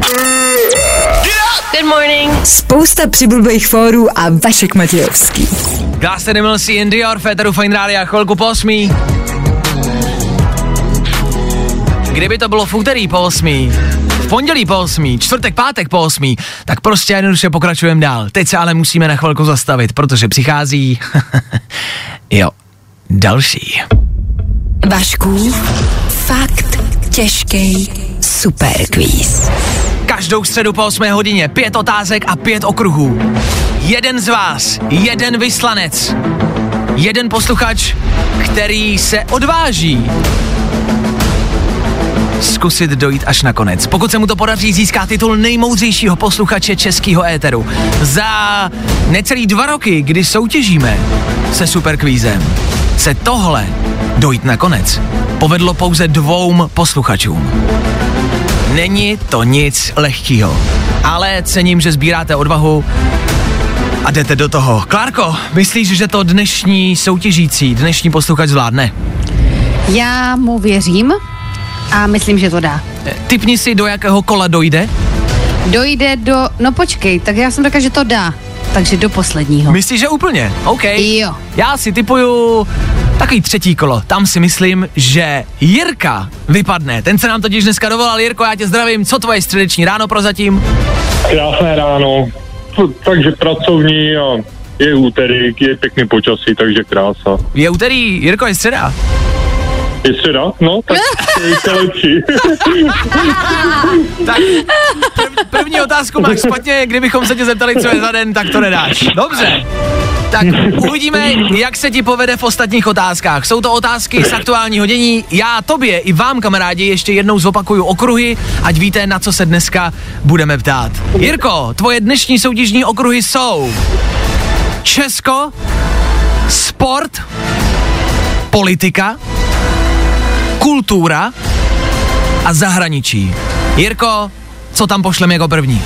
[SPEAKER 5] Good morning.
[SPEAKER 3] Spousta přibulbých fórů a Vašek Matějovský.
[SPEAKER 1] Glass Animals in Dior, Féteru Fine Radio, chvilku po osmí. Kdyby to bylo v úterý po 8, v pondělí po 8, čtvrtek, pátek po 8, tak prostě jednoduše pokračujeme dál. Teď se ale musíme na chvilku zastavit, protože přichází, (laughs) jo, další.
[SPEAKER 3] Vašku, fakt těžký superquiz.
[SPEAKER 1] Každou středu po 8 hodině pět otázek a pět okruhů. Jeden z vás, jeden vyslanec, jeden posluchač, který se odváží zkusit dojít až na konec. Pokud se mu to podaří, získá titul nejmoudřejšího posluchače českého éteru. Za necelý dva roky, kdy soutěžíme se superkvízem, se tohle dojít na konec povedlo pouze dvou posluchačům. Není to nic lehkýho, ale cením, že sbíráte odvahu a jdete do toho. Klárko, myslíš, že to dnešní soutěžící, dnešní posluchač zvládne?
[SPEAKER 2] Já mu věřím a myslím, že to dá.
[SPEAKER 1] Typni si, do jakého kola dojde?
[SPEAKER 2] Dojde do... No počkej, tak já jsem řekla, že to dá. Takže do posledního.
[SPEAKER 1] Myslíš, že úplně? OK.
[SPEAKER 2] Jo.
[SPEAKER 1] Já si typuju takový třetí kolo. Tam si myslím, že Jirka vypadne. Ten se nám totiž dneska dovolal. Jirko, já tě zdravím. Co tvoje středeční ráno prozatím?
[SPEAKER 7] Krásné ráno. Takže pracovní a je úterý, je pěkný počasí, takže krása.
[SPEAKER 1] Je úterý, Jirko, je středa.
[SPEAKER 7] Je středa? No, tak to je to lepší. (laughs)
[SPEAKER 1] tak prv, první otázku máš špatně, kdybychom se tě zeptali, co je za den, tak to nedáš. Dobře. Tak uvidíme, jak se ti povede v ostatních otázkách. Jsou to otázky z aktuálního dění. Já tobě i vám, kamarádi, ještě jednou zopakuju okruhy, ať víte, na co se dneska budeme ptát. Jirko, tvoje dnešní soutěžní okruhy jsou Česko, sport, politika, kultura a zahraničí. Jirko, co tam pošlem jako první?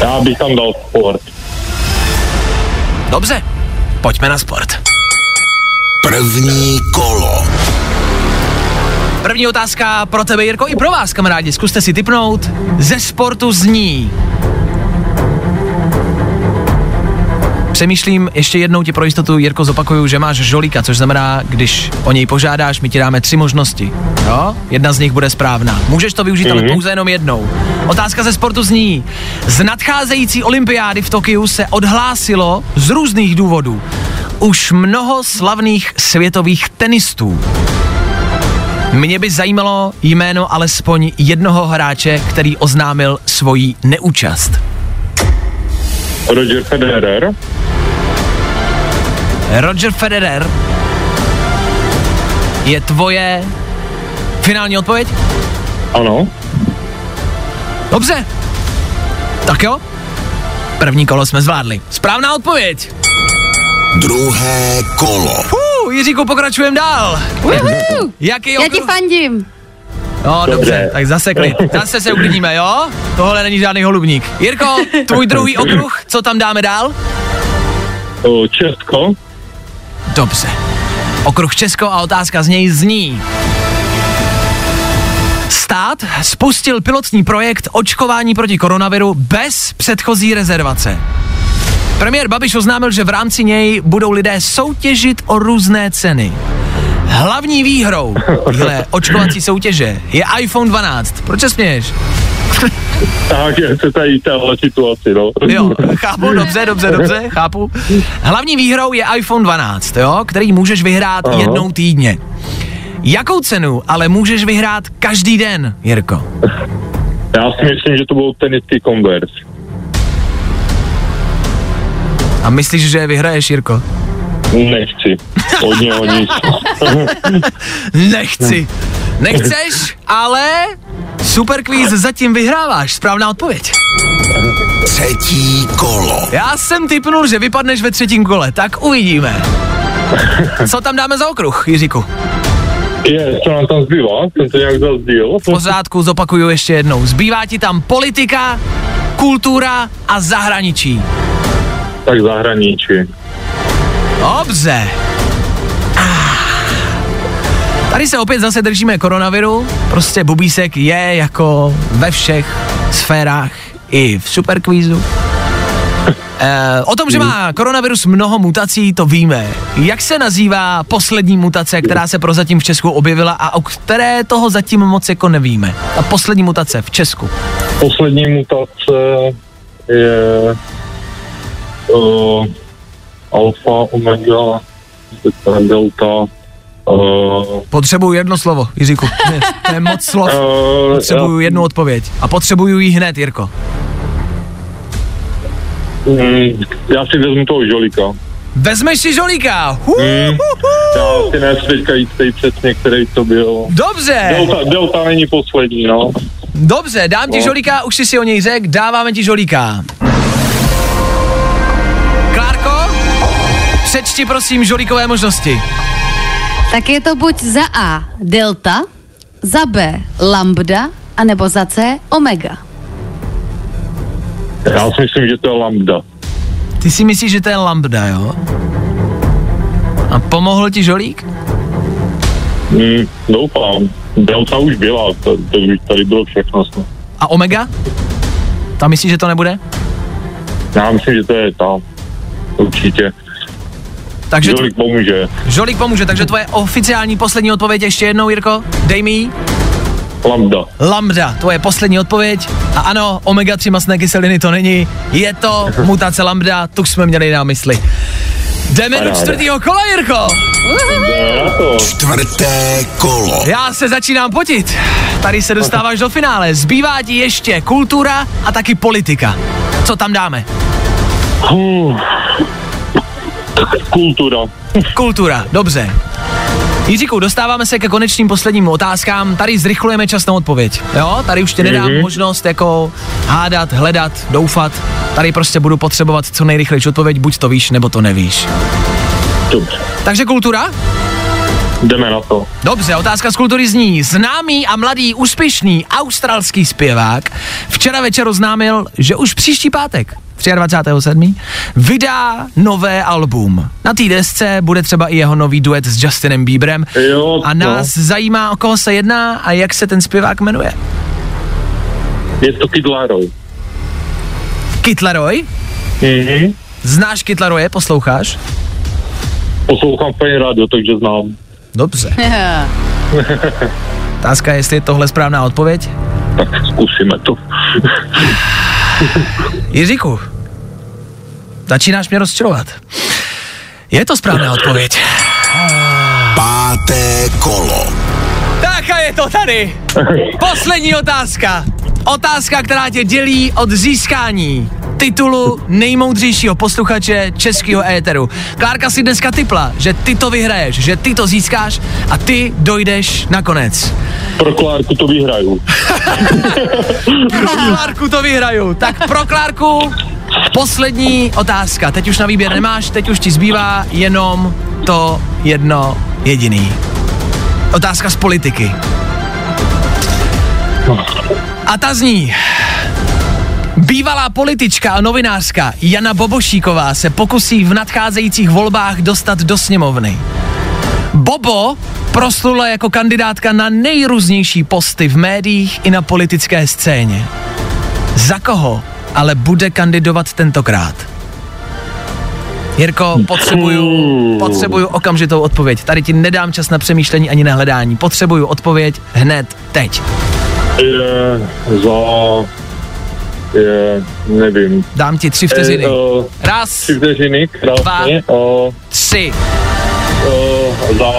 [SPEAKER 7] Já bych tam dal sport.
[SPEAKER 1] Dobře, pojďme na sport.
[SPEAKER 8] První kolo.
[SPEAKER 1] První otázka pro tebe, Jirko, i pro vás, kamarádi. Zkuste si typnout. Ze sportu zní. Přemýšlím, ještě jednou ti pro jistotu, Jirko, zopakuju, že máš žolíka, což znamená, když o něj požádáš, my ti dáme tři možnosti. Jo? Jedna z nich bude správná. Můžeš to využít, mm-hmm. ale pouze jenom jednou. Otázka ze sportu zní. Z nadcházející olympiády v Tokiu se odhlásilo z různých důvodů už mnoho slavných světových tenistů. Mě by zajímalo jméno alespoň jednoho hráče, který oznámil svoji neúčast.
[SPEAKER 7] Roger Federer.
[SPEAKER 1] Roger Federer je tvoje finální odpověď?
[SPEAKER 7] Ano.
[SPEAKER 1] Dobře. Tak jo. První kolo jsme zvládli. Správná odpověď.
[SPEAKER 8] Druhé kolo.
[SPEAKER 1] Uh, Jiříku, pokračujeme dál. Jaký
[SPEAKER 2] Já ti
[SPEAKER 1] okruh?
[SPEAKER 2] fandím.
[SPEAKER 1] No, dobře.
[SPEAKER 7] Dobře.
[SPEAKER 1] tak zase klid. Zase se uklidníme, jo? Tohle není žádný holubník. Jirko, tvůj druhý okruh, co tam dáme dál?
[SPEAKER 7] O, Česko.
[SPEAKER 1] Dobře. Okruh Česko a otázka z něj zní. Stát spustil pilotní projekt očkování proti koronaviru bez předchozí rezervace. Premiér Babiš oznámil, že v rámci něj budou lidé soutěžit o různé ceny. Hlavní výhrou téhle očkovací soutěže je iPhone 12. Proč se směješ?
[SPEAKER 7] Tak je se tady téhle situaci, no.
[SPEAKER 1] Jo, chápu, dobře, dobře, dobře, chápu. Hlavní výhrou je iPhone 12, jo, který můžeš vyhrát
[SPEAKER 7] Aha.
[SPEAKER 1] jednou týdně. Jakou cenu ale můžeš vyhrát každý den, Jirko?
[SPEAKER 7] Já si myslím, že to byl teniský Converse.
[SPEAKER 1] A myslíš, že je vyhraješ, Jirko?
[SPEAKER 7] Nechci. Od něho nic. (laughs)
[SPEAKER 1] Nechci. Nechceš, ale super quiz zatím vyhráváš. Správná odpověď.
[SPEAKER 8] Třetí kolo.
[SPEAKER 1] Já jsem typnul, že vypadneš ve třetím kole, tak uvidíme. Co tam dáme za okruh, Jiříku?
[SPEAKER 7] Je, co nám tam zbývá? Jsem to nějak zazdíl.
[SPEAKER 1] V pořádku, zopakuju ještě jednou. Zbývá ti tam politika, kultura a zahraničí.
[SPEAKER 7] Tak zahraničí.
[SPEAKER 1] Dobře. Tady se opět zase držíme koronaviru, prostě bubísek je jako ve všech sférách i v superkvízu. E, o tom, že má koronavirus mnoho mutací, to víme. Jak se nazývá poslední mutace, která se prozatím v Česku objevila a o které toho zatím moc jako nevíme? Ta poslední mutace v Česku.
[SPEAKER 7] Poslední mutace je uh, alfa, omega, delta, uh,
[SPEAKER 1] Potřebuju jedno slovo, Jiříku. Ne, to je moc slov.
[SPEAKER 7] uh,
[SPEAKER 1] Potřebuju jednu odpověď. A potřebuju ji hned, Jirko.
[SPEAKER 7] Mm, já si vezmu toho žolika.
[SPEAKER 1] Vezmeš si žolíka. Hu, hu, hu.
[SPEAKER 7] Já si nechci teďka jistý přesně, který to byl.
[SPEAKER 1] Dobře,
[SPEAKER 7] Delta, Delta není poslední, no.
[SPEAKER 1] dobře, dám ti
[SPEAKER 7] No.
[SPEAKER 1] žolíka, už jsi si o něj řek, dáváme ti žolíka. Klárko, přečti prosím žolíkové možnosti.
[SPEAKER 2] Tak je to buď za A delta, za B lambda, anebo za C omega.
[SPEAKER 7] Já si myslím, že to je lambda.
[SPEAKER 1] Ty si myslíš, že to je lambda, jo? A pomohl ti žolík?
[SPEAKER 7] Hmm, doufám. Delta už byla, to, to už tady bylo všechno.
[SPEAKER 1] A omega? Tam myslíš, že to nebude?
[SPEAKER 7] Já myslím, že to je tam. Určitě.
[SPEAKER 1] Takže
[SPEAKER 7] Žolík pomůže.
[SPEAKER 1] žolík pomůže, takže tvoje oficiální poslední odpověď ještě jednou, Jirko, dej mi.
[SPEAKER 7] Lambda.
[SPEAKER 1] Lambda, tvoje poslední odpověď. A ano, omega-3 masné kyseliny to není. Je to (laughs) mutace lambda, tu jsme měli na mysli. Jdeme do čtvrtého kola, Jirko.
[SPEAKER 8] Čtvrté kolo.
[SPEAKER 1] Já se začínám potit. Tady se dostáváš do finále. Zbývá ti ještě kultura a taky politika. Co tam dáme?
[SPEAKER 7] Hmm. Kultura.
[SPEAKER 1] Kultura, dobře. Jiříku, dostáváme se ke konečným posledním otázkám. Tady zrychlujeme čas na odpověď. Jo, tady už ti nedám
[SPEAKER 7] Mhm.
[SPEAKER 1] možnost jako hádat, hledat, doufat. Tady prostě budu potřebovat co nejrychlejší odpověď, buď to víš, nebo to nevíš.
[SPEAKER 7] Dobře.
[SPEAKER 1] Takže kultura?
[SPEAKER 7] Jdeme na to.
[SPEAKER 1] Dobře, otázka z kultury zní. Známý a mladý úspěšný australský zpěvák včera večer oznámil, že už příští pátek, 23.7. vydá nové album. Na té desce bude třeba i jeho nový duet s Justinem Bieberem.
[SPEAKER 7] Jo,
[SPEAKER 1] A
[SPEAKER 7] no.
[SPEAKER 1] nás zajímá, o koho se jedná a jak se ten zpěvák jmenuje.
[SPEAKER 7] Je to Kid Laroi.
[SPEAKER 1] Kid Laroi?
[SPEAKER 7] Mhm.
[SPEAKER 1] Znáš Kid Laroye, posloucháš?
[SPEAKER 7] Poslouchám Fine Radio, takže znám.
[SPEAKER 1] Dobře. (laughs) Otázka je, jestli je tohle správná odpověď.
[SPEAKER 7] Tak zkusíme to. (sighs)
[SPEAKER 1] Jiříku, začínáš mě rozčilovat. Je to správná odpověď.
[SPEAKER 8] Páté kolo.
[SPEAKER 1] Tak a je to tady. Poslední otázka. Otázka, která tě dělí od získání titulu nejmoudřejšího posluchače českého éteru. Klárka si dneska typla, že ty to vyhraješ, že ty to získáš a ty dojdeš nakonec.
[SPEAKER 7] Pro Klárku to vyhraju.
[SPEAKER 1] Pro Klárku to vyhraju. Tak pro Klárku poslední otázka. Teď už na výběr nemáš, teď už ti zbývá jenom to jedno jediný. Otázka z politiky. A ta zní. Bývalá politička a novinářka Jana Bobošíková se pokusí v nadcházejících volbách dostat do sněmovny. Bobo proslula jako kandidátka na nejrůznější posty v médiích i na politické scéně. Za koho ale bude kandidovat tentokrát? Jirko, potřebuju, potřebuju okamžitou odpověď. Tady ti nedám čas na přemýšlení ani na hledání. Potřebuju odpověď hned teď.
[SPEAKER 7] Je za... Je, nevím.
[SPEAKER 1] Dám ti tři vteřiny.
[SPEAKER 7] Eh, eh,
[SPEAKER 1] Raz,
[SPEAKER 7] Tři vteřiny, krásně. Uh,
[SPEAKER 1] tři.
[SPEAKER 7] uh, za,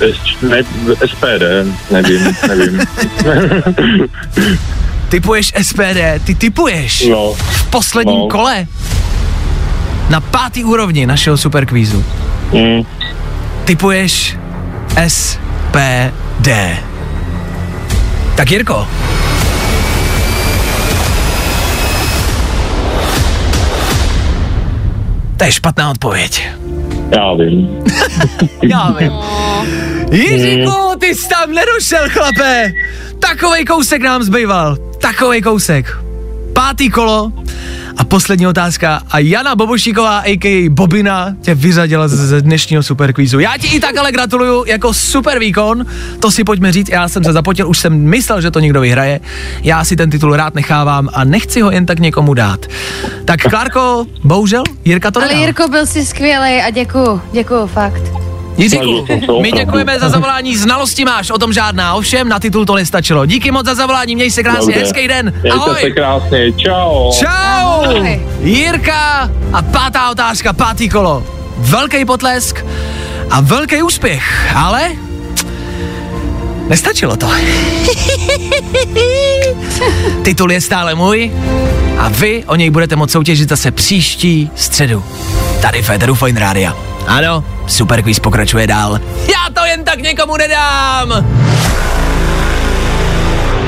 [SPEAKER 7] S- ne, SPD, nevím, (laughs) nevím.
[SPEAKER 1] Typuješ SPD, ty typuješ
[SPEAKER 7] no,
[SPEAKER 1] v posledním
[SPEAKER 7] no.
[SPEAKER 1] kole na pátý úrovni našeho superkvízu.
[SPEAKER 7] mm,
[SPEAKER 1] Typuješ SPD. Tak Jirko, to je špatná odpověď.
[SPEAKER 7] já vím. (laughs)
[SPEAKER 1] Já vím. Jiříku, ty jsi tam nedošel, chlape. Takovej kousek nám zbýval. Takovej kousek. Pátý kolo a poslední otázka. A Jana Bobošíková, a.k.a. Bobina, tě vyřadila z, dnešního superkvízu. Já ti i tak ale gratuluju jako super výkon. To si pojďme říct, já jsem se zapotil, už jsem myslel, že to někdo vyhraje. Já si ten titul rád nechávám a nechci ho jen tak někomu dát. Tak Klárko, bohužel, Jirka to
[SPEAKER 2] Ale
[SPEAKER 1] nedal.
[SPEAKER 2] Jirko, byl jsi skvělý a děkuju, děkuju, fakt.
[SPEAKER 1] Jiříku,
[SPEAKER 7] se
[SPEAKER 1] my děkujeme za zavolání, znalosti máš, o tom žádná, ovšem na titul to nestačilo. Díky moc za zavolání, měj se krásně,
[SPEAKER 7] Dobře.
[SPEAKER 1] hezký den,
[SPEAKER 7] Mějte se
[SPEAKER 1] ahoj.
[SPEAKER 7] krásně, čau.
[SPEAKER 1] Čau!
[SPEAKER 2] Ahoj.
[SPEAKER 1] Jirka a pátá otázka, pátý kolo. Velký potlesk a velký úspěch, ale nestačilo to. (laughs) Titul je stále můj a vy o něj budete moct soutěžit zase příští středu. Tady v Féteru Fine Rádia. Ano, super quiz pokračuje dál. Já to jen tak někomu nedám!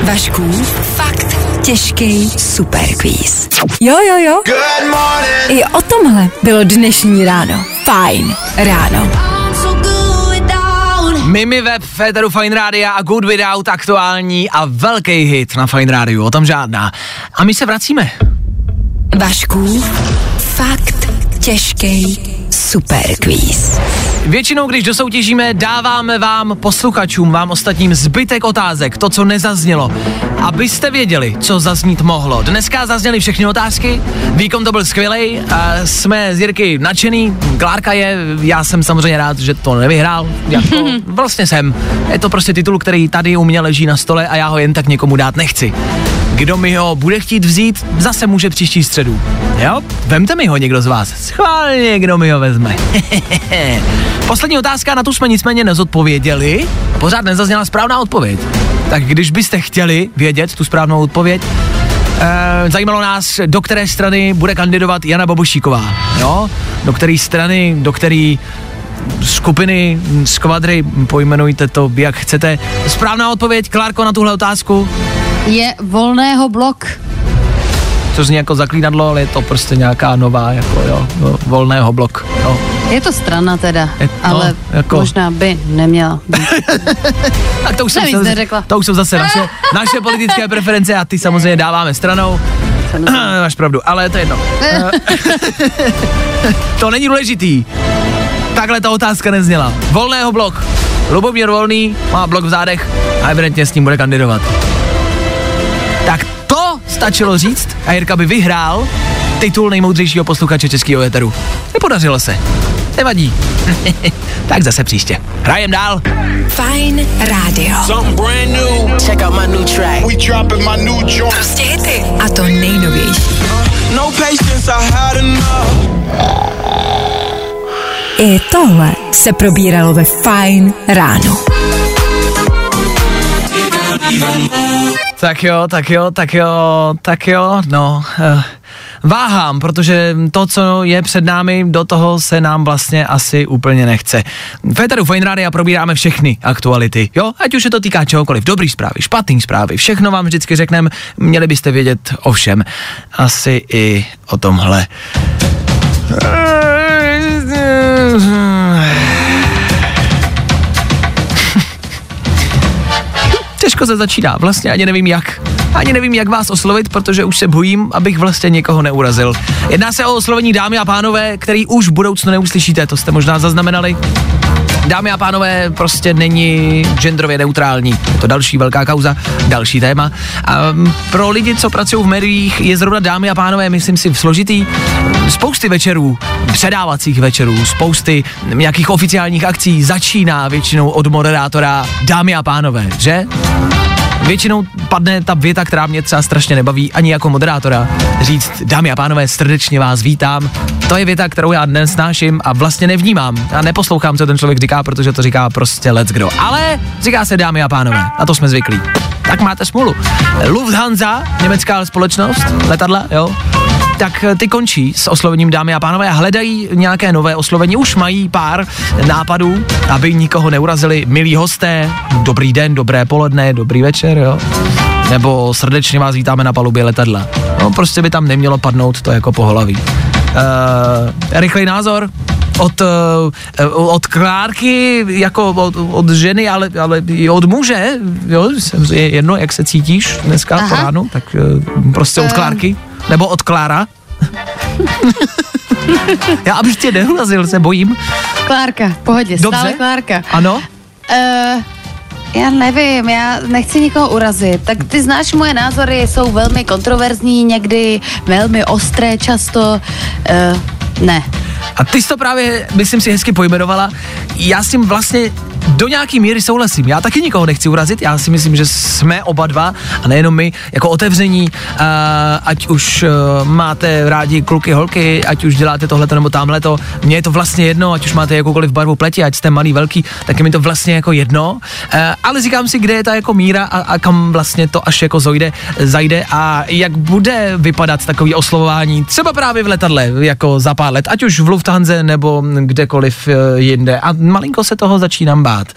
[SPEAKER 3] Vašků, fakt těžký superquiz. Jo, jo, jo. I o tomhle bylo dnešní ráno. Fajn ráno.
[SPEAKER 1] Mimi Web, Féteru Fine Rádia a Good Without aktuální a velký hit na Fine Rádiu, o tom žádná. A my se vracíme.
[SPEAKER 3] Vašků, fakt těžký superquiz.
[SPEAKER 1] Většinou, když dosoutěžíme, dáváme vám, posluchačům, vám ostatním zbytek otázek, to, co nezaznělo. Abyste věděli, co zaznít mohlo. Dneska zazněly všechny otázky, výkon to byl skvělý, jsme z Jirky nadšený, Klárka je, já jsem samozřejmě rád, že to nevyhrál, jako (laughs) vlastně jsem. Je to prostě titul, který tady u mě leží na stole a já ho jen tak někomu dát nechci. Kdo mi ho bude chtít vzít, zase může příští středu. Jo? Vemte mi ho někdo z vás. Schválně, kdo mi ho vezme. (laughs) Poslední otázka, na tu jsme nicméně nezodpověděli. Pořád nezazněla správná odpověď. Tak když byste chtěli vědět tu správnou odpověď, eh, zajímalo nás, do které strany bude kandidovat Jana Bobošíková. Jo? Do které strany, do které skupiny, skvadry, pojmenujte to, jak chcete. Správná odpověď, Klárko, na tuhle otázku?
[SPEAKER 2] Je volného blok.
[SPEAKER 1] To zní jako zaklínadlo, ale je to prostě nějaká nová, jako jo, no, volného blok. No.
[SPEAKER 2] Je to strana teda,
[SPEAKER 1] Je- no,
[SPEAKER 2] ale
[SPEAKER 1] jako-
[SPEAKER 2] možná by neměla být. (laughs)
[SPEAKER 1] Tak to už,
[SPEAKER 2] Jsem
[SPEAKER 1] zase,
[SPEAKER 2] neřekla.
[SPEAKER 1] to už jsou zase naše, naše politické preference a ty samozřejmě dáváme stranou. (clears throat) Máš pravdu, ale to je jedno. (laughs) To není důležitý. Takhle ta otázka nezněla. Volného blok. Lubomír Volný má blok v zádech a evidentně s ním bude kandidovat. Tak to stačilo říct a Jirka by vyhrál titul nejmoudřejšího posluchače českého éteru. Nepodařilo se. Nevadí. (laughs) tak zase příště. Hrajem dál.
[SPEAKER 3] Fajn rádio.
[SPEAKER 4] Something brand new. Check out my new track.
[SPEAKER 9] We dropping my new joint.
[SPEAKER 3] Prostě hity. A to nejnovější.
[SPEAKER 9] No patience, I had enough.
[SPEAKER 3] I tohle se probíralo ve Fajn ráno.
[SPEAKER 1] Tak jo, tak jo, tak jo, tak jo, no. Uh, váhám, protože to, co je před námi, do toho se nám vlastně asi úplně nechce. V Féteru Radio probíráme všechny aktuality, jo, ať už se to týká čehokoliv, dobrý zprávy, špatný zprávy, všechno vám vždycky řekneme, měli byste vědět o všem. Asi i o tomhle. Těžko se začíná, vlastně ani nevím jak. Ani nevím, jak vás oslovit, protože už se bojím, abych vlastně někoho neurazil. Jedná se o oslovení dámy a pánové, který už v budoucnu neuslyšíte, to jste možná zaznamenali. Dámy a pánové, prostě není genderově neutrální. Je to další velká kauza, další téma. A mm, pro lidi, co pracují v médiích, je zrovna dámy a pánové, myslím si, složitý. Spousty večerů, předávacích večerů, spousty nějakých oficiálních akcí začíná většinou od moderátora dámy a pánové, že? Většinou padne ta věta, která mě třeba strašně nebaví, ani jako moderátora. Říct, dámy a pánové, srdečně vás vítám. To je věta, kterou já dnes snáším a vlastně nevnímám. A neposlouchám, co ten člověk říká, protože to říká prostě let's kdo. Ale říká se dámy a pánové, na to jsme zvyklí. Tak máte smůlu. Lufthansa, německá společnost, letadla, jo, tak eh, ty končí s oslovením dámy a pánové a hledají nějaké nové oslovení. Už mají pár nápadů, aby nikoho neurazili. Milí hosté, dobrý den, dobré poledne, dobrý večer, jo. Nebo srdečně vás vítáme na palubě letadla. No prostě by tam nemělo padnout to jako pohlaví. Uh, rychlej názor od, uh, od Klárky, jako od, od ženy, ale, ale i od muže, jo, je jedno, jak se cítíš dneska po
[SPEAKER 2] Aha.
[SPEAKER 1] ránu, tak uh, prostě od. Klárky, nebo od Klára. (laughs) Já abych tě neurazil, se bojím.
[SPEAKER 2] Klárka, v pohodě,
[SPEAKER 1] Dobře.
[SPEAKER 2] stále Klárka.
[SPEAKER 1] Ano?
[SPEAKER 2] Uh, já nevím, já nechci nikoho urazit. Tak ty znáš moje názory, jsou velmi kontroverzní, někdy velmi ostré často. Uh, ne.
[SPEAKER 1] A ty jsi to právě, myslím si, hezky pojmenovala. Já s tím vlastně do nějaký míry souhlasím. Já taky nikoho nechci urazit, já si myslím, že jsme oba dva, a nejenom my, jako otevření, uh, ať už uh, máte rádi kluky, holky, ať už děláte tohleto nebo tamhleto, mně je to vlastně jedno, ať už máte jakoukoliv barvu pleti, ať jste malý, velký, tak je mi to vlastně jako jedno, uh, ale říkám si, kde je ta jako míra a, a kam vlastně to až jako zojde, zajde a jak bude vypadat takový oslovování, třeba právě v letadle, jako za pár let, ať už v Lufthansa nebo kdekoliv jinde. A malinko se toho začínám bát spát.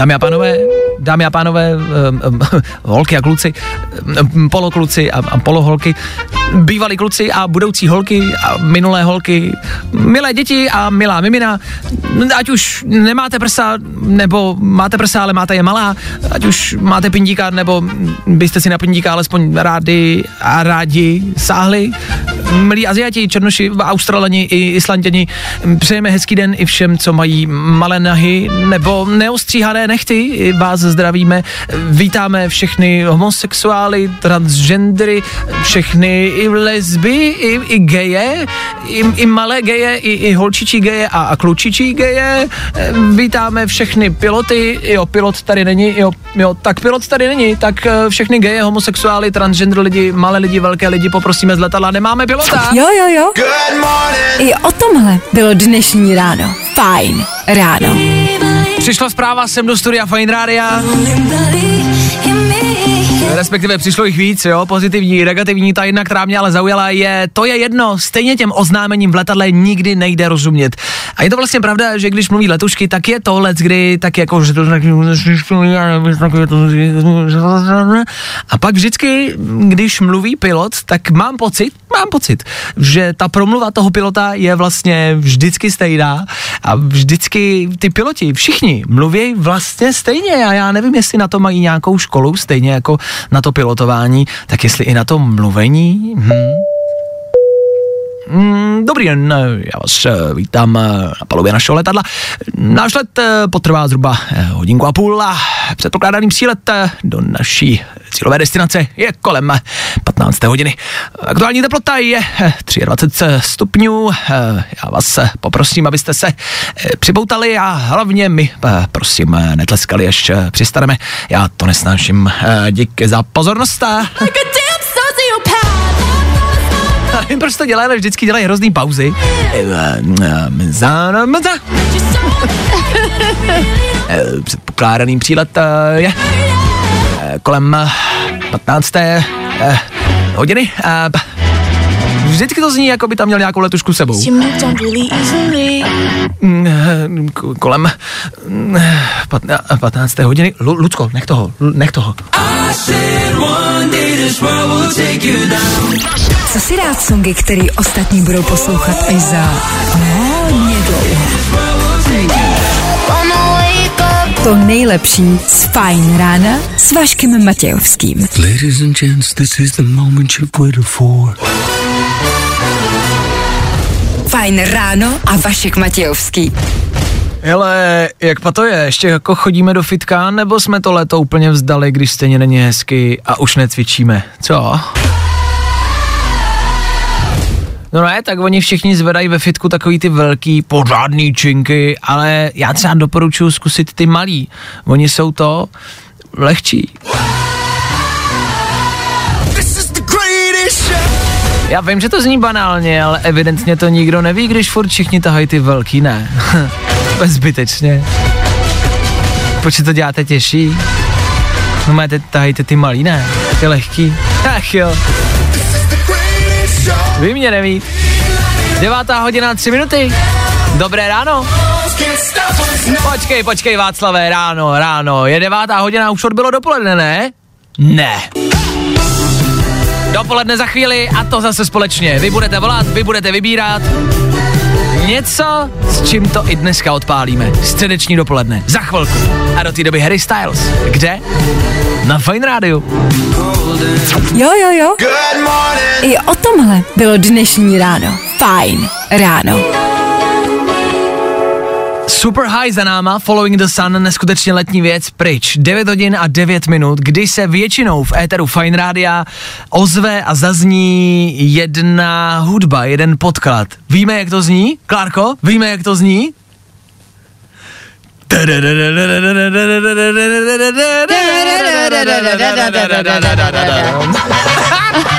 [SPEAKER 1] Dámy a pánové, dámy a pánové, holky a kluci, polokluci a, a poloholky, bývalí kluci a budoucí holky a minulé holky, milé děti a milá mimina, ať už nemáte prsa, nebo máte prsa, ale máte je malá, ať už máte pindíka, nebo byste si na pindíka alespoň rádi a rádi sáhli, milí Aziati, Černoši, Australani i Islanděni, přejeme hezký den i všem, co mají malé nahy nebo neostříhané nechty, vás zdravíme, vítáme všechny homosexuály, transgendery, všechny i lesby, i, i geje, i, i malé geje, i, i holčičí geje a, a klučičí geje, vítáme všechny piloty, jo, pilot tady není, jo, jo, tak pilot tady není, tak eh, všechny geje, homosexuály, transgender lidi, malé lidi, velké lidi poprosíme z letadla, nemáme pilota.
[SPEAKER 3] Jo, jo, jo. I o tomhle bylo dnešní ráno. Fajn ráno.
[SPEAKER 1] Přišla zpráva sem do studia Fine Rádia. Respektive přišlo jich víc, jo, pozitivní, negativní, ta jedna, která mě ale zaujala, je, to je jedno, stejně těm oznámením v letadle nikdy nejde rozumět. A je to vlastně pravda, že když mluví letušky, tak je to let, kdy tak jako, že to a pak vždycky, když mluví pilot, tak mám pocit, mám pocit, že ta promluva toho pilota je vlastně vždycky stejná a vždycky ty piloti, všichni mluví vlastně stejně a já nevím, jestli na to mají nějakou školu, stejně jako na to pilotování, tak jestli i na to mluvení, hm. Mm, Dobrý den, já vás eh, vítám eh, na palubě našeho letadla. Náš let eh, potrvá zhruba eh, hodinku a půl a předpokládaný přílet eh, do naší cílové destinace je kolem eh, 15. hodiny. Aktuální teplota je eh, 23 stupňů. Eh, Já vás eh, poprosím, abyste se eh, připoutali a hlavně mi, eh, prosím, eh, netleskali, až eh, přistaneme. Já to nesnáším. Eh, Díky za pozornost. a- já (laughs) nevím, proč to dělají, ale vždycky dělají hrozný pauzy. (laughs) Eh, Předpokládaný přílet eh, je eh, kolem eh, 15. eh, hodiny. Vždycky to zní, jako by tam měl nějakou letušku sebou. Mm, eh, Kolem mm, patna- 15. hodiny. Lu- Lucko, nech toho, nech toho.
[SPEAKER 3] Co si rád songy, který ostatní budou poslouchat až za hodně dlouho. To nejlepší z Fajn rána s Vaškem Matějovským.
[SPEAKER 10] Ladies and gents, this is the moment you've waited for.
[SPEAKER 3] Fajn ráno a Vašek Matějovský.
[SPEAKER 1] Hele, jak pa to je? Ještě jako chodíme do fitka, nebo jsme to léto úplně vzdali, když stejně není hezky a už necvičíme? Co? No ne, tak oni všichni zvedají ve fitku takový ty velký pořádný činky, ale já třeba doporučuji zkusit ty malý. Oni jsou to lehčí. Já vím, že to zní banálně, ale evidentně to nikdo neví, když furt všichni tahají ty velký, ne. (laughs) Zbytečně. Proč to děláte těžší? No máte, tahajte ty malý, ne? Ty lehký. Ach jo. Vy mě neví. Devátá hodina, tři minuty. Dobré ráno. Počkej, počkej, Václavé, ráno, ráno. Je devátá hodina, už odbylo dopoledne, ne? Ne. Dopoledne za chvíli a to zase společně. Vy budete volat, vy budete vybírat. Něco, s čím to i dneska odpálíme. Středeční dopoledne. Za chvilku. A do té doby Harry Styles. Kde? Na Fine Radio.
[SPEAKER 3] Jo, jo, jo. I o tomhle bylo dnešní ráno. Fajn ráno.
[SPEAKER 1] Super High za náma, Following the Sun, neskutečně letní věc, pryč. 9 hodin a 9 minut, kdy se většinou v éteru Fine Rádia ozve a zazní jedna hudba, jeden podklad. Víme, jak to zní? Klárko, víme, jak to zní? (laughs)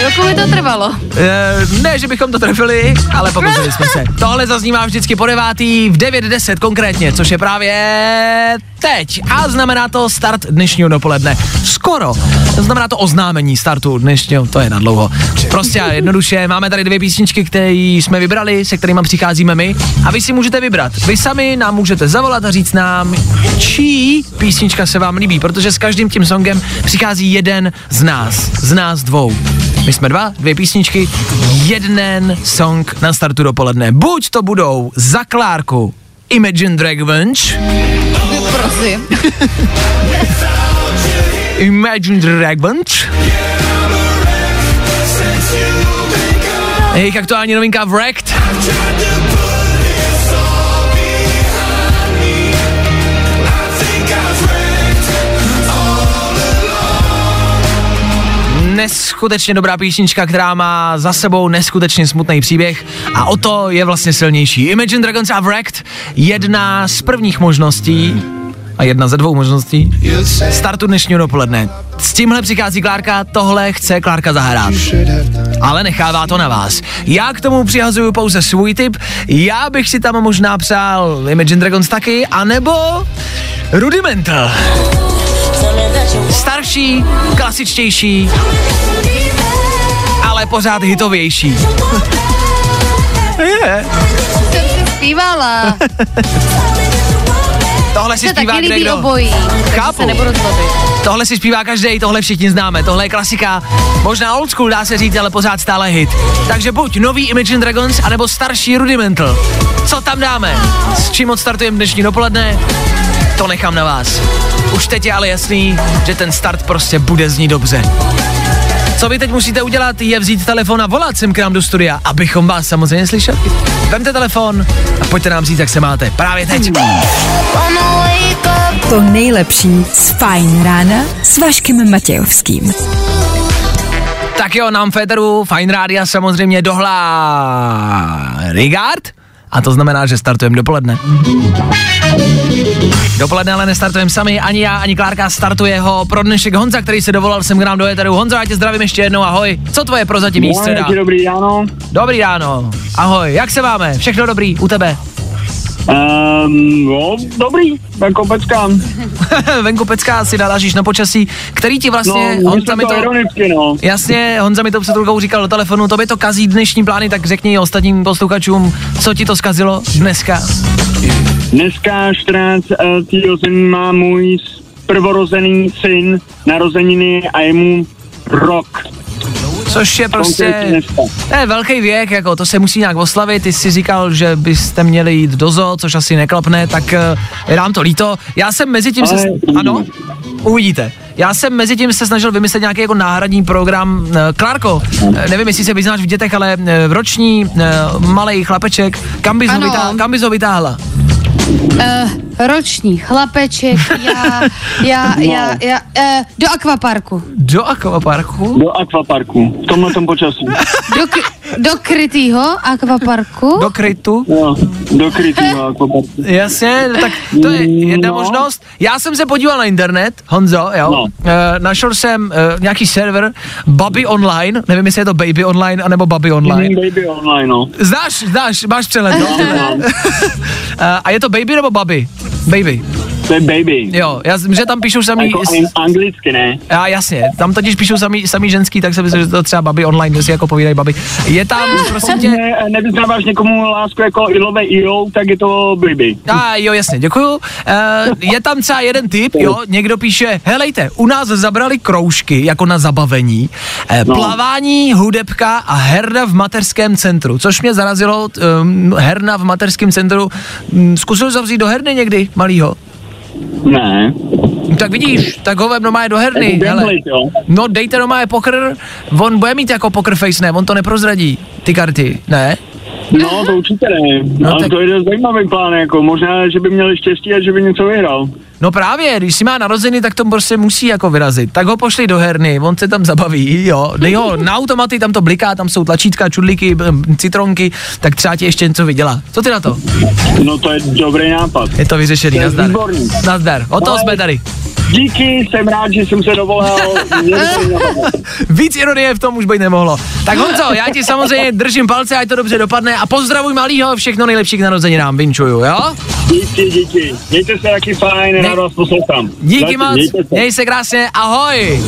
[SPEAKER 2] Chvilku mi to trvalo.
[SPEAKER 1] Eh, ne, že bychom to trefili, ale pokusili jsme se. Tohle zaznívá vždycky po devátý v 9.10 konkrétně, což je právě teď. A znamená to start dnešního dopoledne. Skoro. Znamená to oznámení startu dnešního, to je na dlouho. Prostě a jednoduše, máme tady dvě písničky, které jsme vybrali, se kterými přicházíme my. A vy si můžete vybrat. Vy sami nám můžete zavolat a říct nám, čí písnička se vám líbí, protože s každým tím songem přichází jeden z nás, z nás dvou. My jsme dva, dvě písničky, jeden song na startu dopoledne. Buď to budou za Klárku Imagine Dragons,
[SPEAKER 2] Prosím. (laughs)
[SPEAKER 1] Imagine Dragons, jejich aktuální novinka Wrecked, neskutečně dobrá písnička, která má za sebou neskutečně smutný příběh a o to je vlastně silnější. Imagine Dragons a Wrecked, jedna z prvních možností a jedna ze dvou možností startu dnešního dopoledne. S tímhle přichází Klárka, tohle chce Klárka zahrát. Ale nechává to na vás. Já k tomu přihazuju pouze svůj tip. Já bych si tam možná přál Imagine Dragons taky, anebo Rudimental. Starší, klasičtější, ale pořád hitovější. Je.
[SPEAKER 2] Jsem si zpívala. (laughs)
[SPEAKER 1] Tohle si
[SPEAKER 2] Se
[SPEAKER 1] zpívá
[SPEAKER 2] taky
[SPEAKER 1] kde
[SPEAKER 2] líbí
[SPEAKER 1] kdo.
[SPEAKER 2] obojí.
[SPEAKER 1] Chápu.
[SPEAKER 2] Se nebudu zlobit.
[SPEAKER 1] Tohle si zpívá každý, tohle všichni známe, tohle je klasika, možná old school dá se říct, ale pořád stále hit. Takže buď nový Imagine Dragons, anebo starší Rudimental. Co tam dáme? S čím odstartujeme dnešní dopoledne? To nechám na vás. Už teď je ale jasný, že ten start prostě bude znít dobře. Co vy teď musíte udělat, je vzít telefon a volat sem k nám do studia, abychom vás samozřejmě slyšeli. Vemte telefon a pojďte nám říct, jak se máte. Právě teď.
[SPEAKER 3] To nejlepší z Fajn rána s Vaškem Matějovským.
[SPEAKER 1] Tak jo, nám Féteru, Fine Rádia samozřejmě dohlá Rigard. A to znamená, že startujeme dopoledne. Dopoledne ale nestartujeme sami, ani já, ani Klárka, startuje ho pro dnešek Honza, který se dovolal sem k nám do Éteru. Honzo, já tě zdravím ještě jednou, ahoj. Co tvoje prozatímní středa?
[SPEAKER 6] Dobrý ráno.
[SPEAKER 1] Dobrý ráno, ahoj, jak se máme? Všechno dobrý u tebe?
[SPEAKER 6] Um, no, dobrý, jako pečkám. (laughs)
[SPEAKER 1] Venku pecká si narážíš na počasí, který ti vlastně,
[SPEAKER 6] No,
[SPEAKER 1] Honza mi
[SPEAKER 6] to
[SPEAKER 1] to,
[SPEAKER 6] ironicky, no.
[SPEAKER 1] jasně, Honza mi to před chvilkou říkal do telefonu, tobě to kazí dnešní plány, tak řekni ostatním posluchačům, co ti to zkazilo dneska.
[SPEAKER 6] Dneska 14. října má můj prvorozený syn narozeniny a je mu rok.
[SPEAKER 1] Což je prostě, to je velký věk, jako to se musí nějak oslavit, ty jsi říkal, že byste měli jít do zoo, což asi neklapne, tak eh, je nám to líto. Já jsem mezi tím se, ano, uvidíte. Já jsem mezi tím se snažil vymyslet nějaký jako náhradní program. Eh, Klárko, eh, nevím, jestli se vyznáš v dětech, ale roční malý chlapeček, kam bys, ho vytáhla, kam bys ho vytáhla?
[SPEAKER 2] Uh, roční chlapeček, já, já, (laughs)
[SPEAKER 6] No.
[SPEAKER 2] já, já, uh, do akvaparku.
[SPEAKER 1] Do akvaparku?
[SPEAKER 6] Do akvaparku, v tomhle tom počasí.
[SPEAKER 2] Do, k- do krytýho akvaparku.
[SPEAKER 1] Do krytu?
[SPEAKER 6] Jo, do krytýho (laughs) akvaparku.
[SPEAKER 1] Jasně, tak to je jedna
[SPEAKER 6] No.
[SPEAKER 1] možnost. Já jsem se podíval na internet, Honzo, jo.
[SPEAKER 6] No.
[SPEAKER 1] E, našel jsem e, nějaký server Baby Online, nevím, jestli je to Baby Online, anebo Baby Online.
[SPEAKER 6] Mm, baby online, no.
[SPEAKER 1] Znáš, znáš, máš přehled, no? (laughs) E, a je to Baby nebo Baby? Baby.
[SPEAKER 6] To je baby.
[SPEAKER 1] Jo, já, že tam píšou samý...
[SPEAKER 6] Jako an- anglicky, ne?
[SPEAKER 1] Já, jasně, tam totiž píšou samý, samý ženský, tak se myslím, že to třeba baby online, kde si jako povídají baby. Je tam, prosím tě,
[SPEAKER 6] Ne, nevyznáváš někomu lásku jako ilové ilo, tak je to baby.
[SPEAKER 1] A jo, jasně, děkuju. Uh, je tam třeba jeden typ, jo, někdo píše, helejte, u nás zabrali kroužky jako na zabavení, eh,
[SPEAKER 6] No.
[SPEAKER 1] plavání, hudebka a herna v mateřském centru, což mě zarazilo, um, herna v mateřském centru, um, zkusil zavřít do herny někdy, malýho?
[SPEAKER 6] Ne.
[SPEAKER 1] Tak vidíš, tak ho vem normálně do herny,
[SPEAKER 6] Jako
[SPEAKER 1] hele. No dejte normálně poker, on bude mít jako poker face, ne, on to neprozradí, ty karty, ne?
[SPEAKER 6] No, to určitě ne.
[SPEAKER 1] No,
[SPEAKER 6] Ale
[SPEAKER 1] tak-
[SPEAKER 6] to je zajímavý plán, jako možná, že by měl štěstí a že by něco vyhrál.
[SPEAKER 1] No právě, když si má narozeny, tak to prostě musí jako vyrazit. Tak ho pošli do herny, on se tam zabaví, jo. Dej ho na automaty, tam to bliká, tam jsou tlačítka, čudlíky, citronky, tak třeba ti ještě něco vydělá. Co ty na to?
[SPEAKER 6] No to je dobrý nápad.
[SPEAKER 1] Je to vyřešený,
[SPEAKER 6] To je
[SPEAKER 1] nazdar.
[SPEAKER 6] výborný.
[SPEAKER 1] Nazdar, o toho
[SPEAKER 6] Ale-
[SPEAKER 1] jsme tady.
[SPEAKER 6] Díky, jsem rád, že jsem se dovolal. To. (laughs)
[SPEAKER 1] Víc ironie v tom už být nemohlo. Tak Honzo, já ti samozřejmě držím palce, ať to dobře dopadne a pozdravuj malýho, všechno nejlepší k narozeninám, vinčuju, jo?
[SPEAKER 6] díky, díky. Mějte se taky fajn, rád vás poslouchám.
[SPEAKER 1] Díky
[SPEAKER 6] Zatím,
[SPEAKER 1] moc,
[SPEAKER 6] Mějte se.
[SPEAKER 1] měj se krásně, ahoj.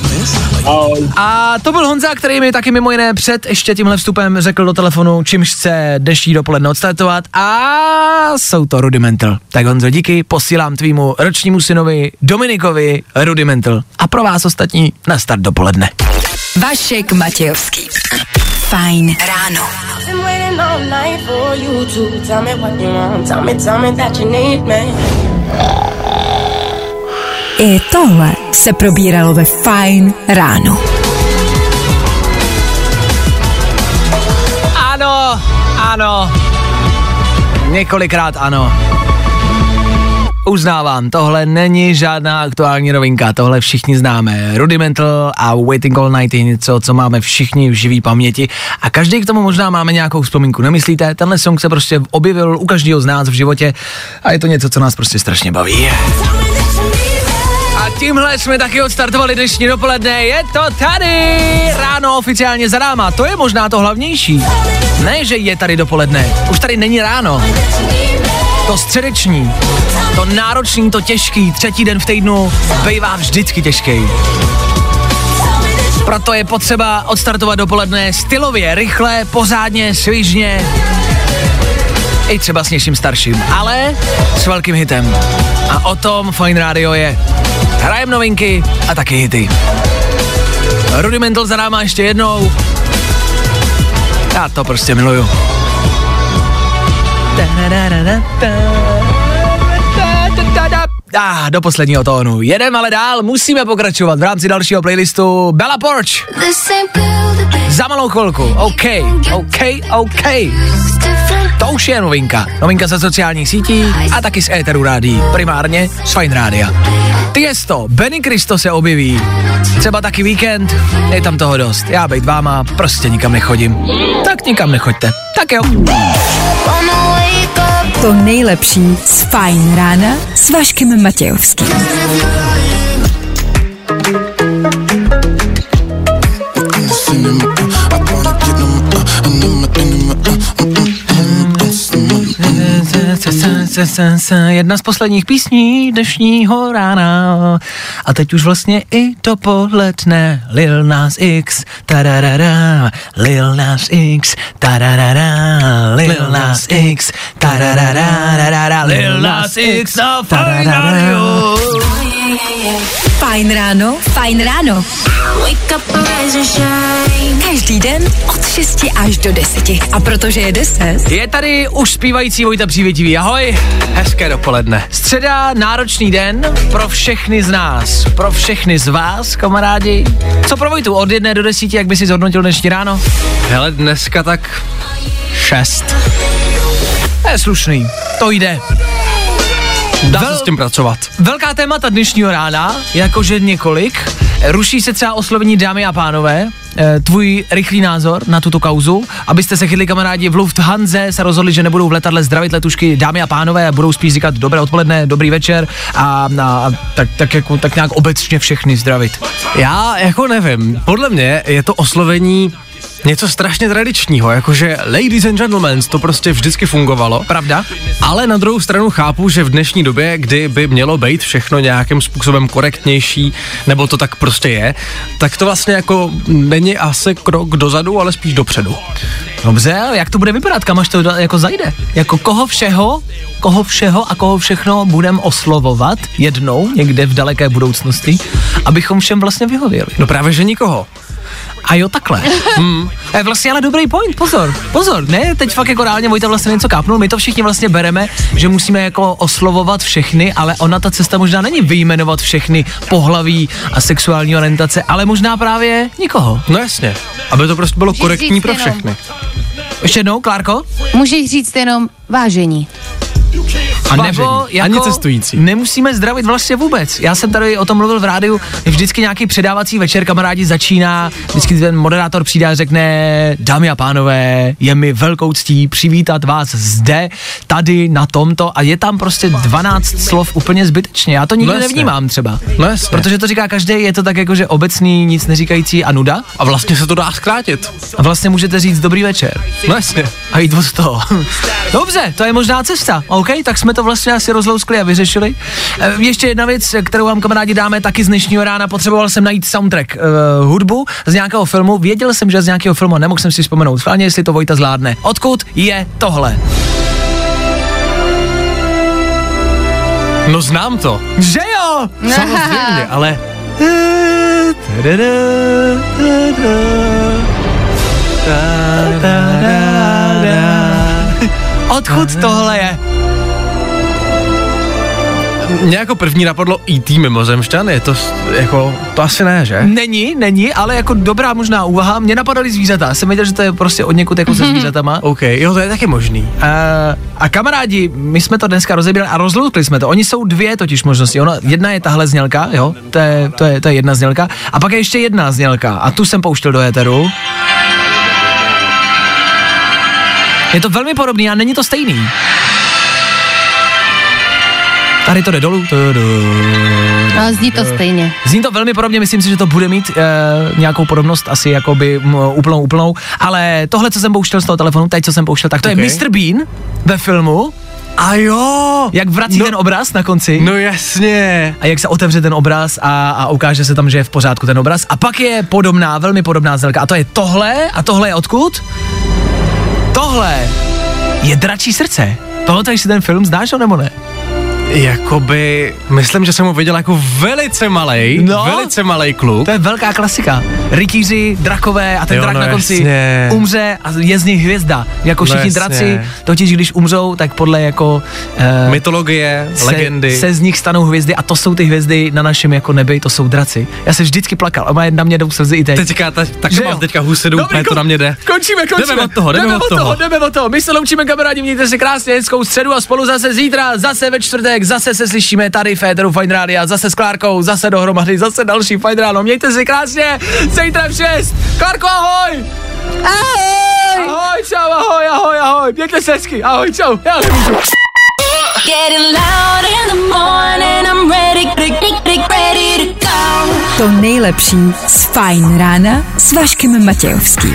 [SPEAKER 6] Ahoj.
[SPEAKER 1] A to byl Honza, který mi taky mimo jiné před ještě tímhle vstupem řekl do telefonu, čím chce dnešní dopoledne odstartovat a jsou to Rudimental. Tak Honzo, díky, posílám tvýmu ročnímu synovi Dominikovi Rudimental. A pro vás ostatní na start dopoledne.
[SPEAKER 3] Vašek Matějovský. Fajn ráno. I tohle se probíralo ve Fajn ráno.
[SPEAKER 1] Ano, ano. Několikrát ano. Uznávám, tohle není žádná aktuální novinka, tohle všichni známe. Rudimental a Waiting All Night je něco, co máme všichni v živý paměti a každý k tomu možná máme nějakou vzpomínku, nemyslíte? Tenhle song se prostě objevil u každého z nás v životě a je to něco, co nás prostě strašně baví. A tímhle jsme taky odstartovali dnešní dopoledne. Je to tady! Ráno oficiálně za náma. To je možná to hlavnější. Ne, že je tady dopoledne. Už tady není ráno. To středeční, to náročný, to těžký, třetí den v týdnu bývá vždycky těžký. Proto je potřeba odstartovat dopoledne stylově, rychle, pořádně, svižně, i třeba s něčím starším, ale s velkým hitem. A o tom Fine Radio je. Hrajem novinky a taky hity. Rudimental za náma ještě jednou. Já to prostě miluju. Ah, do posledního tónu. Jedem ale dál, musíme pokračovat v rámci dalšího playlistu Bella Porch. Za malou chvilku. OK, OK, OK. To už je novinka. Novinka ze sociálních sítí a taky z éteru rádí. Primárně z Fine Rádia. Tiesto, Benny Cristo se objeví. Třeba taky víkend, je tam toho dost. Já bejt váma, prostě nikam nechodím. Tak nikam nechoďte. Tak jo.
[SPEAKER 3] To nejlepší z Fajn rána s Vaškem Matějovským. time.
[SPEAKER 1] Jedna z posledních písní dnešního rána. A teď už vlastně i dopoledne. Lil Nas X, tararara, Lil Nas X, tararara, Lil Nas X, tararara, Lil Nas X a.
[SPEAKER 3] Fajn ráno, fajn ráno.
[SPEAKER 11] Wake up, rise and shine.
[SPEAKER 3] Každý den od 6 až do 10. A protože je 10,
[SPEAKER 1] Je tady už zpívající Vojta Přívětivý. Ahoj, hezké dopoledne. Středa, náročný den pro všechny z nás, pro všechny z vás, kamarádi. Co pro Vojtu, od jedné do desíti, jak by si zhodnotil dnešní ráno?
[SPEAKER 12] Hele, dneska tak šest.
[SPEAKER 1] To je slušný, to jde.
[SPEAKER 12] Dá
[SPEAKER 1] Vel-
[SPEAKER 12] se s tím pracovat.
[SPEAKER 1] Velká témata dnešního rána, jakože několik. Ruší se třeba oslovení dámy a pánové. Eh, Tvůj rychlý názor na tuto kauzu, abyste se chytli kamarádi v Lufthansa, se rozhodli, že nebudou v letadle zdravit letušky dámy a pánové a budou spíš říkat dobré odpoledne, dobrý večer a, a, a tak, tak, jako, tak nějak obecně všechny zdravit.
[SPEAKER 12] Já jako nevím, podle mě je to oslovení něco strašně tradičního, jakože ladies and gentlemen, to prostě vždycky fungovalo.
[SPEAKER 1] Pravda?
[SPEAKER 12] Ale na druhou stranu chápu, že v dnešní době, kdy by mělo být všechno nějakým způsobem korektnější, nebo to tak prostě je, tak to vlastně jako není asi krok dozadu, ale spíš dopředu.
[SPEAKER 1] Dobře, ale jak to bude vypadat, kam až to jako zajde? Jako koho všeho, koho všeho a koho všechno budem oslovovat jednou někde v daleké budoucnosti, abychom všem vlastně vyhověli.
[SPEAKER 12] No právě, že nikoho.
[SPEAKER 1] A jo, takhle. Hmm. Je vlastně ale dobrý point, pozor, pozor, ne, teď fakt jako reálně Vojta vlastně něco kápnul, my to všichni vlastně bereme, že musíme jako oslovovat všechny, ale ona ta cesta možná není vyjmenovat všechny pohlaví a sexuální orientace, ale možná právě nikoho.
[SPEAKER 12] No jasně, aby to prostě bylo
[SPEAKER 2] Můžeš
[SPEAKER 12] korektní pro
[SPEAKER 2] jenom-
[SPEAKER 12] všechny.
[SPEAKER 1] Ještě jednou, Klárko?
[SPEAKER 2] Můžeš říct jenom vážení.
[SPEAKER 1] A nebo jako
[SPEAKER 12] ani cestující.
[SPEAKER 1] nemusíme zdravit vlastně vůbec. Já jsem tady o tom mluvil v rádiu, vždycky nějaký předávací večer, kamarádi začíná, vždycky ten moderátor přijde a řekne, dámy a pánové, je mi velkou ctí přivítat vás zde, tady, na tomto a je tam prostě 12 slov úplně zbytečně. Já to nikdy
[SPEAKER 12] No jasně.
[SPEAKER 1] nevnímám třeba.
[SPEAKER 12] No jasně.
[SPEAKER 1] Protože to říká každý, je to tak jako, že obecný, nic neříkající a nuda.
[SPEAKER 12] A vlastně se to dá zkrátit.
[SPEAKER 1] A vlastně můžete říct dobrý večer.
[SPEAKER 12] No jasně.
[SPEAKER 1] A jít od toho. (laughs) Dobře, to je možná cesta. OK, tak jsme to vlastně asi rozlouskli a vyřešili. E, ještě jedna věc, kterou vám kamarádi dáme taky z dnešního rána. Potřeboval jsem najít soundtrack, uh, hudbu z nějakého filmu. Věděl jsem, že z nějakého filmu, nemohl jsem si vzpomenout. Schválně, jestli to Vojta zvládne. Odkud je tohle?
[SPEAKER 12] No znám to.
[SPEAKER 1] Že jo?
[SPEAKER 12] Samozřejmě, ale
[SPEAKER 1] Odkud tohle je?
[SPEAKER 12] Mě jako první napadlo E.T. mimozemšťan, je to jako, to asi ne, že?
[SPEAKER 1] Není, není, ale jako dobrá možná úvaha. Mě napadaly zvířata. Jsem věděl, že to je prostě od někud jako se zvířatama.
[SPEAKER 12] OK, jo, to je taky možný.
[SPEAKER 1] A, a kamarádi, my jsme to dneska rozebírali a rozloukli jsme to. Oni jsou dvě totiž možnosti. Ona, jedna je tahle znělka, jo, to je, to, je, to je jedna znělka. A pak je ještě jedna znělka a tu jsem pouštěl do éteru. Je to velmi podobný a není to stejný. Tady to jde dolů.
[SPEAKER 2] Ale zní to stejně.
[SPEAKER 1] Zní to velmi podobně, myslím si, že to bude mít e, nějakou podobnost, asi jakoby m, úplnou, úplnou, ale tohle, co jsem pouštěl z toho telefonu, teď, co jsem pouštěl, tak to
[SPEAKER 12] Ok.
[SPEAKER 1] je Mr. Bean ve filmu,
[SPEAKER 12] A jo!
[SPEAKER 1] jak vrací
[SPEAKER 12] No.
[SPEAKER 1] ten obraz na konci.
[SPEAKER 12] No jasně.
[SPEAKER 1] A jak se otevře ten obraz a, a ukáže se tam, že je v pořádku ten obraz. A pak je podobná, velmi podobná znělka. A to je tohle. A tohle je odkud? Tohle je Dračí srdce. Pamatuješ si ten film, znáš ho nebo ne?
[SPEAKER 12] Jakoby, myslím, že jsem ho viděl jako velice malej,
[SPEAKER 1] No.
[SPEAKER 12] velice malej kluk.
[SPEAKER 1] To je velká klasika. Rytíři, drakové a ten
[SPEAKER 12] Jo,
[SPEAKER 1] drak
[SPEAKER 12] no
[SPEAKER 1] na konci
[SPEAKER 12] jasně.
[SPEAKER 1] umře a je z nich hvězda. Jako
[SPEAKER 12] No
[SPEAKER 1] všichni
[SPEAKER 12] jasně.
[SPEAKER 1] draci, totiž když umřou, tak podle jako uh,
[SPEAKER 12] Mytologie,
[SPEAKER 1] se,
[SPEAKER 12] legendy.
[SPEAKER 1] se z nich stanou hvězdy a to jsou ty hvězdy na našem jako nebi, to jsou draci. Já jsem vždycky plakal a na mě jdou slzy i teď.
[SPEAKER 12] Teďka, ta, tak mám teďka husedu, úplně to na mě jde.
[SPEAKER 1] Končíme, končíme.
[SPEAKER 12] Jdeme od toho, jdeme od toho.
[SPEAKER 1] jdeme od toho. My se loučíme, kamarádi, mějte se krásně, hezkou středu a spolu zase zítra, zase ve čtvrtek, zase se slyšíme tady v Féteru Fine Rádia, zase s Klárkou, zase dohromady, zase další Fine Ráno. Mějte se krásně, zítra v 6. Klárko, ahoj!
[SPEAKER 2] Ahoj!
[SPEAKER 1] Ahoj, čau, ahoj, ahoj, ahoj. Mějte se hezky, ahoj, čau. Já nemůžu.
[SPEAKER 5] Getting loud in the morning, I'm ready, ready, ready to go.
[SPEAKER 3] To nejlepší z Fajn rána s Vaškem Matějovským.